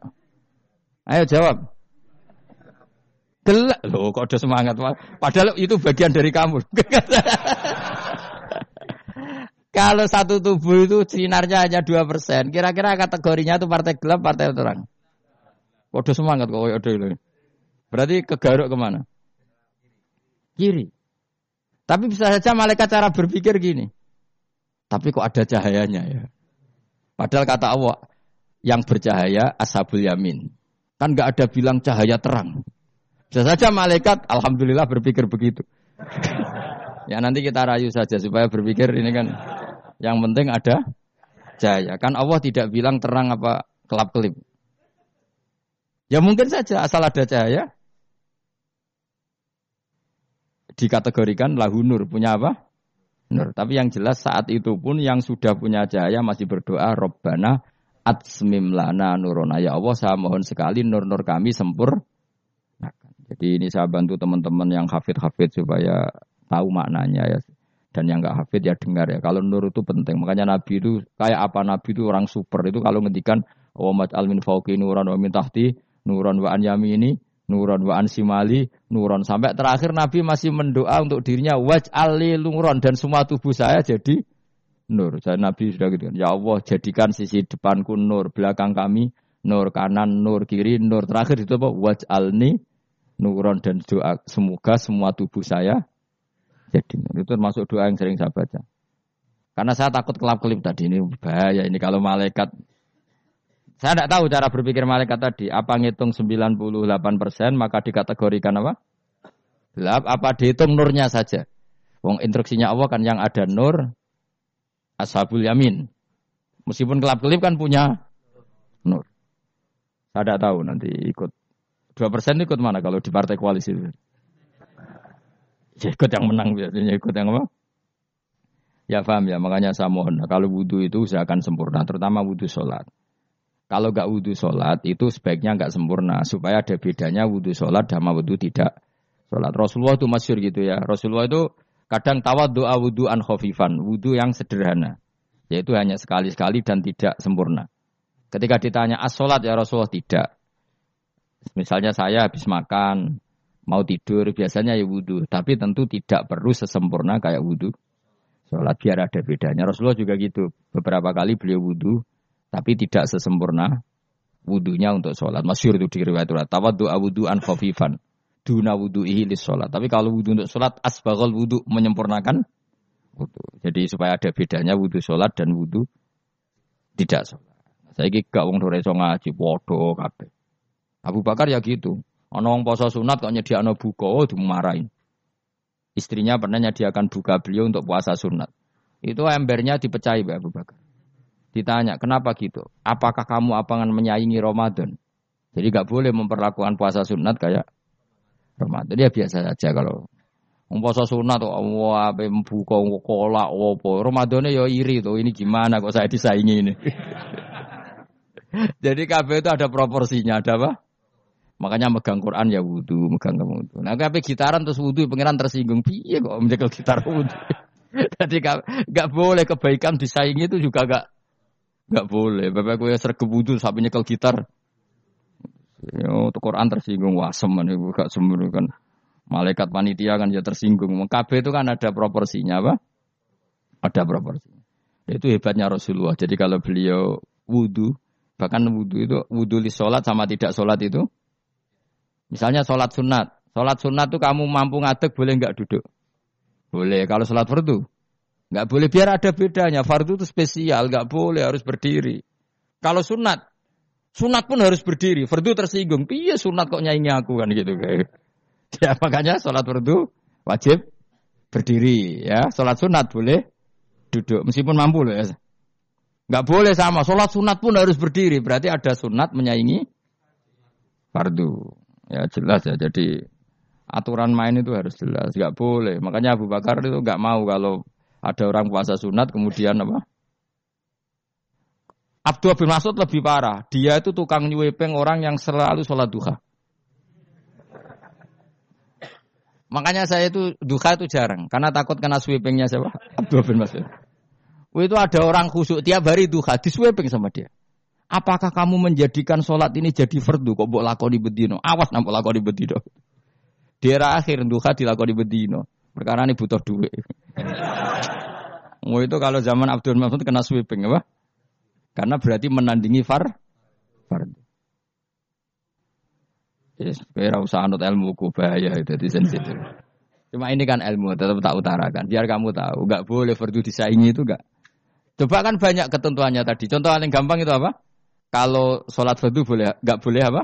S1: Ayo jawab. Gelap. Loh kok ada semangat. Padahal itu bagian dari kamu. Kalau satu tubuh itu sinarnya hanya dua persen. Kira-kira kategorinya itu partai gelap, partai terang. Kode semangat kok ada ini. Berarti kegaruk ke mana? Kiri. Tapi bisa saja malaikat cara berpikir gini. Tapi kok ada cahayanya ya? Padahal kata Allah, yang bercahaya ashabul yamin. Kan nggak ada bilang cahaya terang. Bisa saja malaikat, alhamdulillah berpikir begitu. ya nanti kita rayu saja supaya berpikir ini kan yang penting ada cahaya. Kan Allah tidak bilang terang apa kelap kelip. Ya mungkin saja asal ada cahaya dikategorikan lahu nur punya apa? Nur. Tapi yang jelas saat itu pun yang sudah punya cahaya masih berdoa Robbana Atsmim lana nurona. Ya Allah, saya mohon sekali nur-nur kami sempur. Jadi ini saya bantu teman-teman yang hafid-hafid supaya tahu maknanya ya. Dan yang nggak hafid ya dengar ya. Kalau nur itu penting. Makanya Nabi itu kayak apa Nabi itu orang super itu kalau ngendikan wa al min fauqi nuran wa min tahti nuran wa an yamini nuron wa an simali nuron sampai terakhir Nabi masih mendoa untuk dirinya waj ali nuron dan semua tubuh saya jadi nur. Saya Nabi sudah gitu. Ya Allah jadikan sisi depanku nur, belakang kami nur, kanan nur, kiri nur. Terakhir itu apa? Waj alni nuron dan doa semoga semua tubuh saya jadi. Itu termasuk doa yang sering saya baca. Karena saya takut kelap-kelip tadi ini bahaya ini kalau malaikat saya tidak tahu cara berpikir malaikat tadi. Apa ngitung 98 persen maka dikategorikan apa? Gelap. Apa dihitung nurnya saja? Wong instruksinya Allah kan yang ada nur, ashabul yamin. Meskipun kelap-kelip kan punya nur. Saya tidak tahu nanti ikut. Dua persen ikut mana kalau di partai koalisi itu? Ya ikut yang menang biasanya ikut yang apa? Ya paham ya, makanya saya mohon. Kalau wudhu itu usahakan sempurna, terutama wudhu sholat. Kalau nggak wudhu sholat itu sebaiknya nggak sempurna supaya ada bedanya wudhu sholat sama wudhu tidak sholat. Rasulullah itu masyur gitu ya. Rasulullah itu kadang tawad doa wudhu an khofifan, wudhu yang sederhana, yaitu hanya sekali-sekali dan tidak sempurna. Ketika ditanya as sholat ya Rasulullah tidak. Misalnya saya habis makan, mau tidur biasanya ya wudhu, tapi tentu tidak perlu sesempurna kayak wudhu sholat biar ada bedanya. Rasulullah juga gitu. Beberapa kali beliau wudhu tapi tidak sesempurna wudhunya untuk sholat. Masyur itu di riwayat awudu an khafifan. Duna wudhu'ihi lis sholat. Tapi kalau wudhu untuk sholat, asbagol wudhu menyempurnakan wudhu. Jadi supaya ada bedanya wudhu sholat dan wudhu tidak sholat. Saya ini gak wong dore ngaji, bodoh kabeh. Abu Bakar ya gitu. Ono wong poso sunat kok nyediakno buka, oh dimarahin. Istrinya pernah nyediakan buka beliau untuk puasa sunat. Itu embernya dipecahi Abu Bakar. Ditanya, kenapa gitu? Apakah kamu akan menyaingi Ramadan? Jadi nggak boleh memperlakukan puasa sunat kayak Ramadan. Ya biasa saja kalau puasa sunat tuh wah buka kolak opo. Ramadannya ya iri tuh. Ini gimana kok saya disaingi ini? Jadi kabeh itu ada proporsinya, ada apa? Makanya megang Quran ya wudhu, megang kamu wudhu. Nah kabeh gitaran terus wudhu, pengiran tersinggung. Piye kok menjegal gitar wudhu? Jadi nggak boleh kebaikan disaingi itu juga nggak Enggak boleh. Bapak gue sergap wudhu sampai nyekel gitar. Yo, tuh Quran tersinggung wasem ibu gak sembunyi kan. Malaikat panitia kan ya tersinggung. KB itu kan ada proporsinya apa? Ada proporsinya. Itu hebatnya Rasulullah. Jadi kalau beliau wudhu, bahkan wudhu itu wudhu di sholat sama tidak sholat itu. Misalnya sholat sunat. Sholat sunat tuh kamu mampu ngadeg boleh nggak duduk? Boleh. Kalau sholat fardu Nggak boleh biar ada bedanya. Fardu itu spesial, nggak boleh harus berdiri. Kalau sunat, sunat pun harus berdiri. Fardu tersinggung, piye sunat kok nyanyi aku kan gitu kayak. Ya makanya sholat fardu wajib berdiri ya. Sholat sunat boleh duduk meskipun mampu loh ya. Nggak boleh sama. Sholat sunat pun harus berdiri. Berarti ada sunat menyaingi fardu. Ya jelas ya. Jadi aturan main itu harus jelas. Nggak boleh. Makanya Abu Bakar itu nggak mau kalau ada orang puasa sunat kemudian apa? Abdul bin Mas'ud lebih parah. Dia itu tukang nyuwepeng orang yang selalu sholat duha. Makanya saya itu duha itu jarang. Karena takut kena sweepingnya siapa? Abdul bin Mas'ud. Itu ada orang khusuk tiap hari duha di sweeping sama dia. Apakah kamu menjadikan sholat ini jadi fardu? Kok buat lakoni bedino? Awas nampak lakoni bedino. Di era akhir duha dilakoni bedino. Perkara ini butuh duit. Mau itu kalau zaman Abdul Mas'ud kena sweeping apa? Karena berarti menandingi far far. Yes, kira usah anut ilmu ku bahaya itu di sensitif. Cuma ini kan ilmu tetap tak utarakan. Biar kamu tahu, nggak boleh fardu disaingi itu nggak. Coba kan banyak ketentuannya tadi. Contoh paling gampang itu apa? Kalau sholat fardu boleh, nggak boleh apa?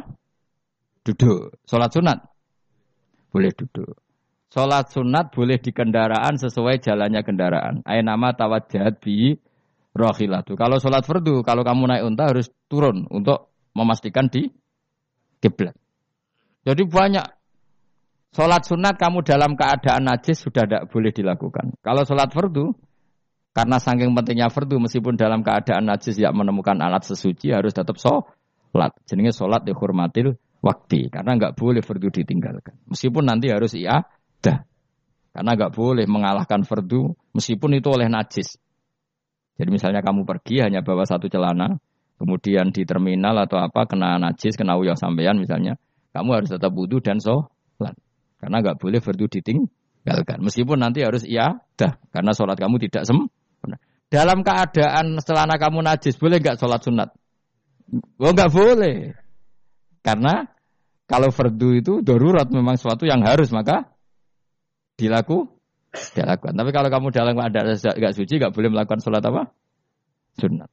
S1: Duduk. Sholat sunat boleh duduk. Sholat sunat boleh di kendaraan sesuai jalannya kendaraan. Ayat nama tawajjahat bi rohilatu. Kalau sholat fardu, kalau kamu naik unta harus turun untuk memastikan di kiblat. Jadi banyak sholat sunat kamu dalam keadaan najis sudah tidak boleh dilakukan. Kalau sholat fardu, Karena saking pentingnya fardu meskipun dalam keadaan najis tidak menemukan alat sesuci harus tetap sholat. Jenenge sholat dihormatil waktu karena nggak boleh fardu ditinggalkan. Meskipun nanti harus iya dah. Karena nggak boleh mengalahkan fardu meskipun itu oleh najis. Jadi misalnya kamu pergi hanya bawa satu celana, kemudian di terminal atau apa kena najis, kena uyah sampean misalnya, kamu harus tetap wudhu dan sholat. Karena nggak boleh fardu ditinggalkan. Meskipun nanti harus iya dah karena sholat kamu tidak sem dalam keadaan celana kamu najis, boleh nggak sholat sunat? Oh nggak boleh. Karena kalau fardu itu darurat memang suatu yang harus maka dilaku dilakukan. Tapi kalau kamu dalam keadaan nggak suci nggak boleh melakukan sholat apa? Sunat.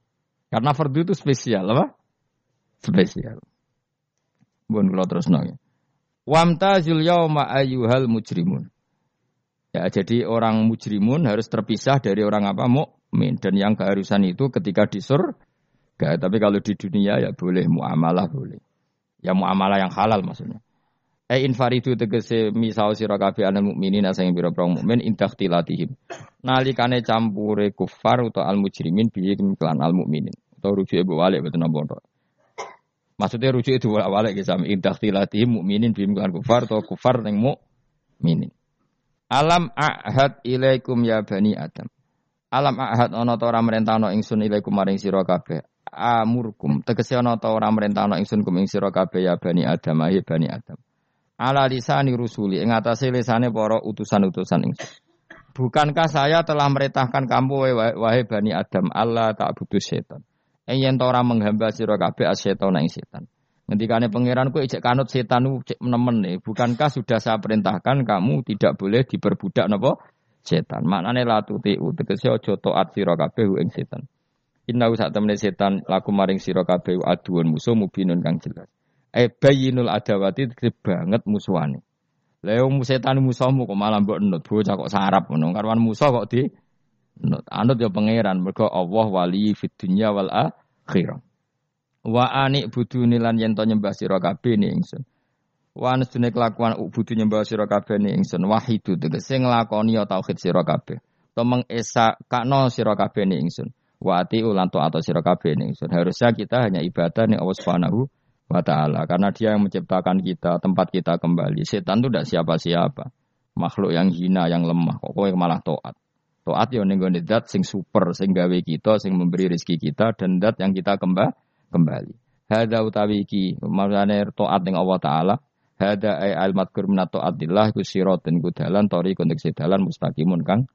S1: Karena fardu itu spesial apa? Spesial. Bukan kalau terus nanya. Wamtazul yauma ayyuhal mujrimun. Ya, jadi orang mujrimun harus terpisah dari orang apa? Mu dan yang keharusan itu ketika di surga. Tapi kalau di dunia ya boleh muamalah boleh. Ya muamalah yang halal maksudnya. Eh infaridu tegese misal sira kabeh ana mukminin asing pira pira mukmin indah tilatihim. Nalikane campure kufar utawa al mujrimin bihi kelan al mukminin. Utawa rujuke mbok walik napa Maksudnya rujuk itu walik ya sami indah mukminin bihi kelan kufar atau kufar ning mukminin. Alam ahad ilaikum ya bani Adam. Alam ahad ana ta ora merentano ingsun ilaikum maring sira kabeh. Amurkum tegese ana ta ora merentano ingsun kum ing sira kabeh ya bani Adam ya bani Adam. Ala lisani rusuli ing atase lisane para utusan-utusan ingsun. Bukankah saya telah merintahkan kamu wahai bani Adam Allah tak butuh setan. Yen ta ora menghamba sira kabeh asetan ing setan. Ngendikane pangeran ku ijek kanut setan ku cek nemen nih. Bukankah sudah saya perintahkan kamu tidak boleh diperbudak napa? Setan. Maknane la tutiu tegese aja taat sira kabeh ing setan. Inna sak temene setan laku maring sira kabeh aduun musuh mubinun kang jelas. E bayinul adawati banget musuhane. Wong setan musuhmu kok malah mbok nut bocah kok sarap ngono. Karwan musuh kok di nut. Anut ya pangeran mergo Allah wali fid dunya wal akhirah. Wa anik buduni lan yen to nyembah sira kabeh ning ingsun. Wa anastune kelakuan budu nyembah sira kabeh ni ingsun wahidu tegese nglakoni ya tauhid sira kabeh. To mengesa kakno sira kabeh ni ingsun. Wa ati ulan to atau sira kabeh ni ingsun. Harusnya kita hanya ibadah ning Allah Subhanahu wa taala karena dia yang menciptakan kita, tempat kita kembali. Setan itu tidak siapa-siapa. Makhluk yang hina, yang lemah. Kok kowe malah taat. Taat ya ning gone dat sing super, sing gawe kita, sing memberi rezeki kita dan dat yang kita kembali kembali. Hadza utawi iki maknane taat ning Allah taala Hada ay al madkur minato adillah ku sirotin ku tori konteksi dalan mustaqimun kang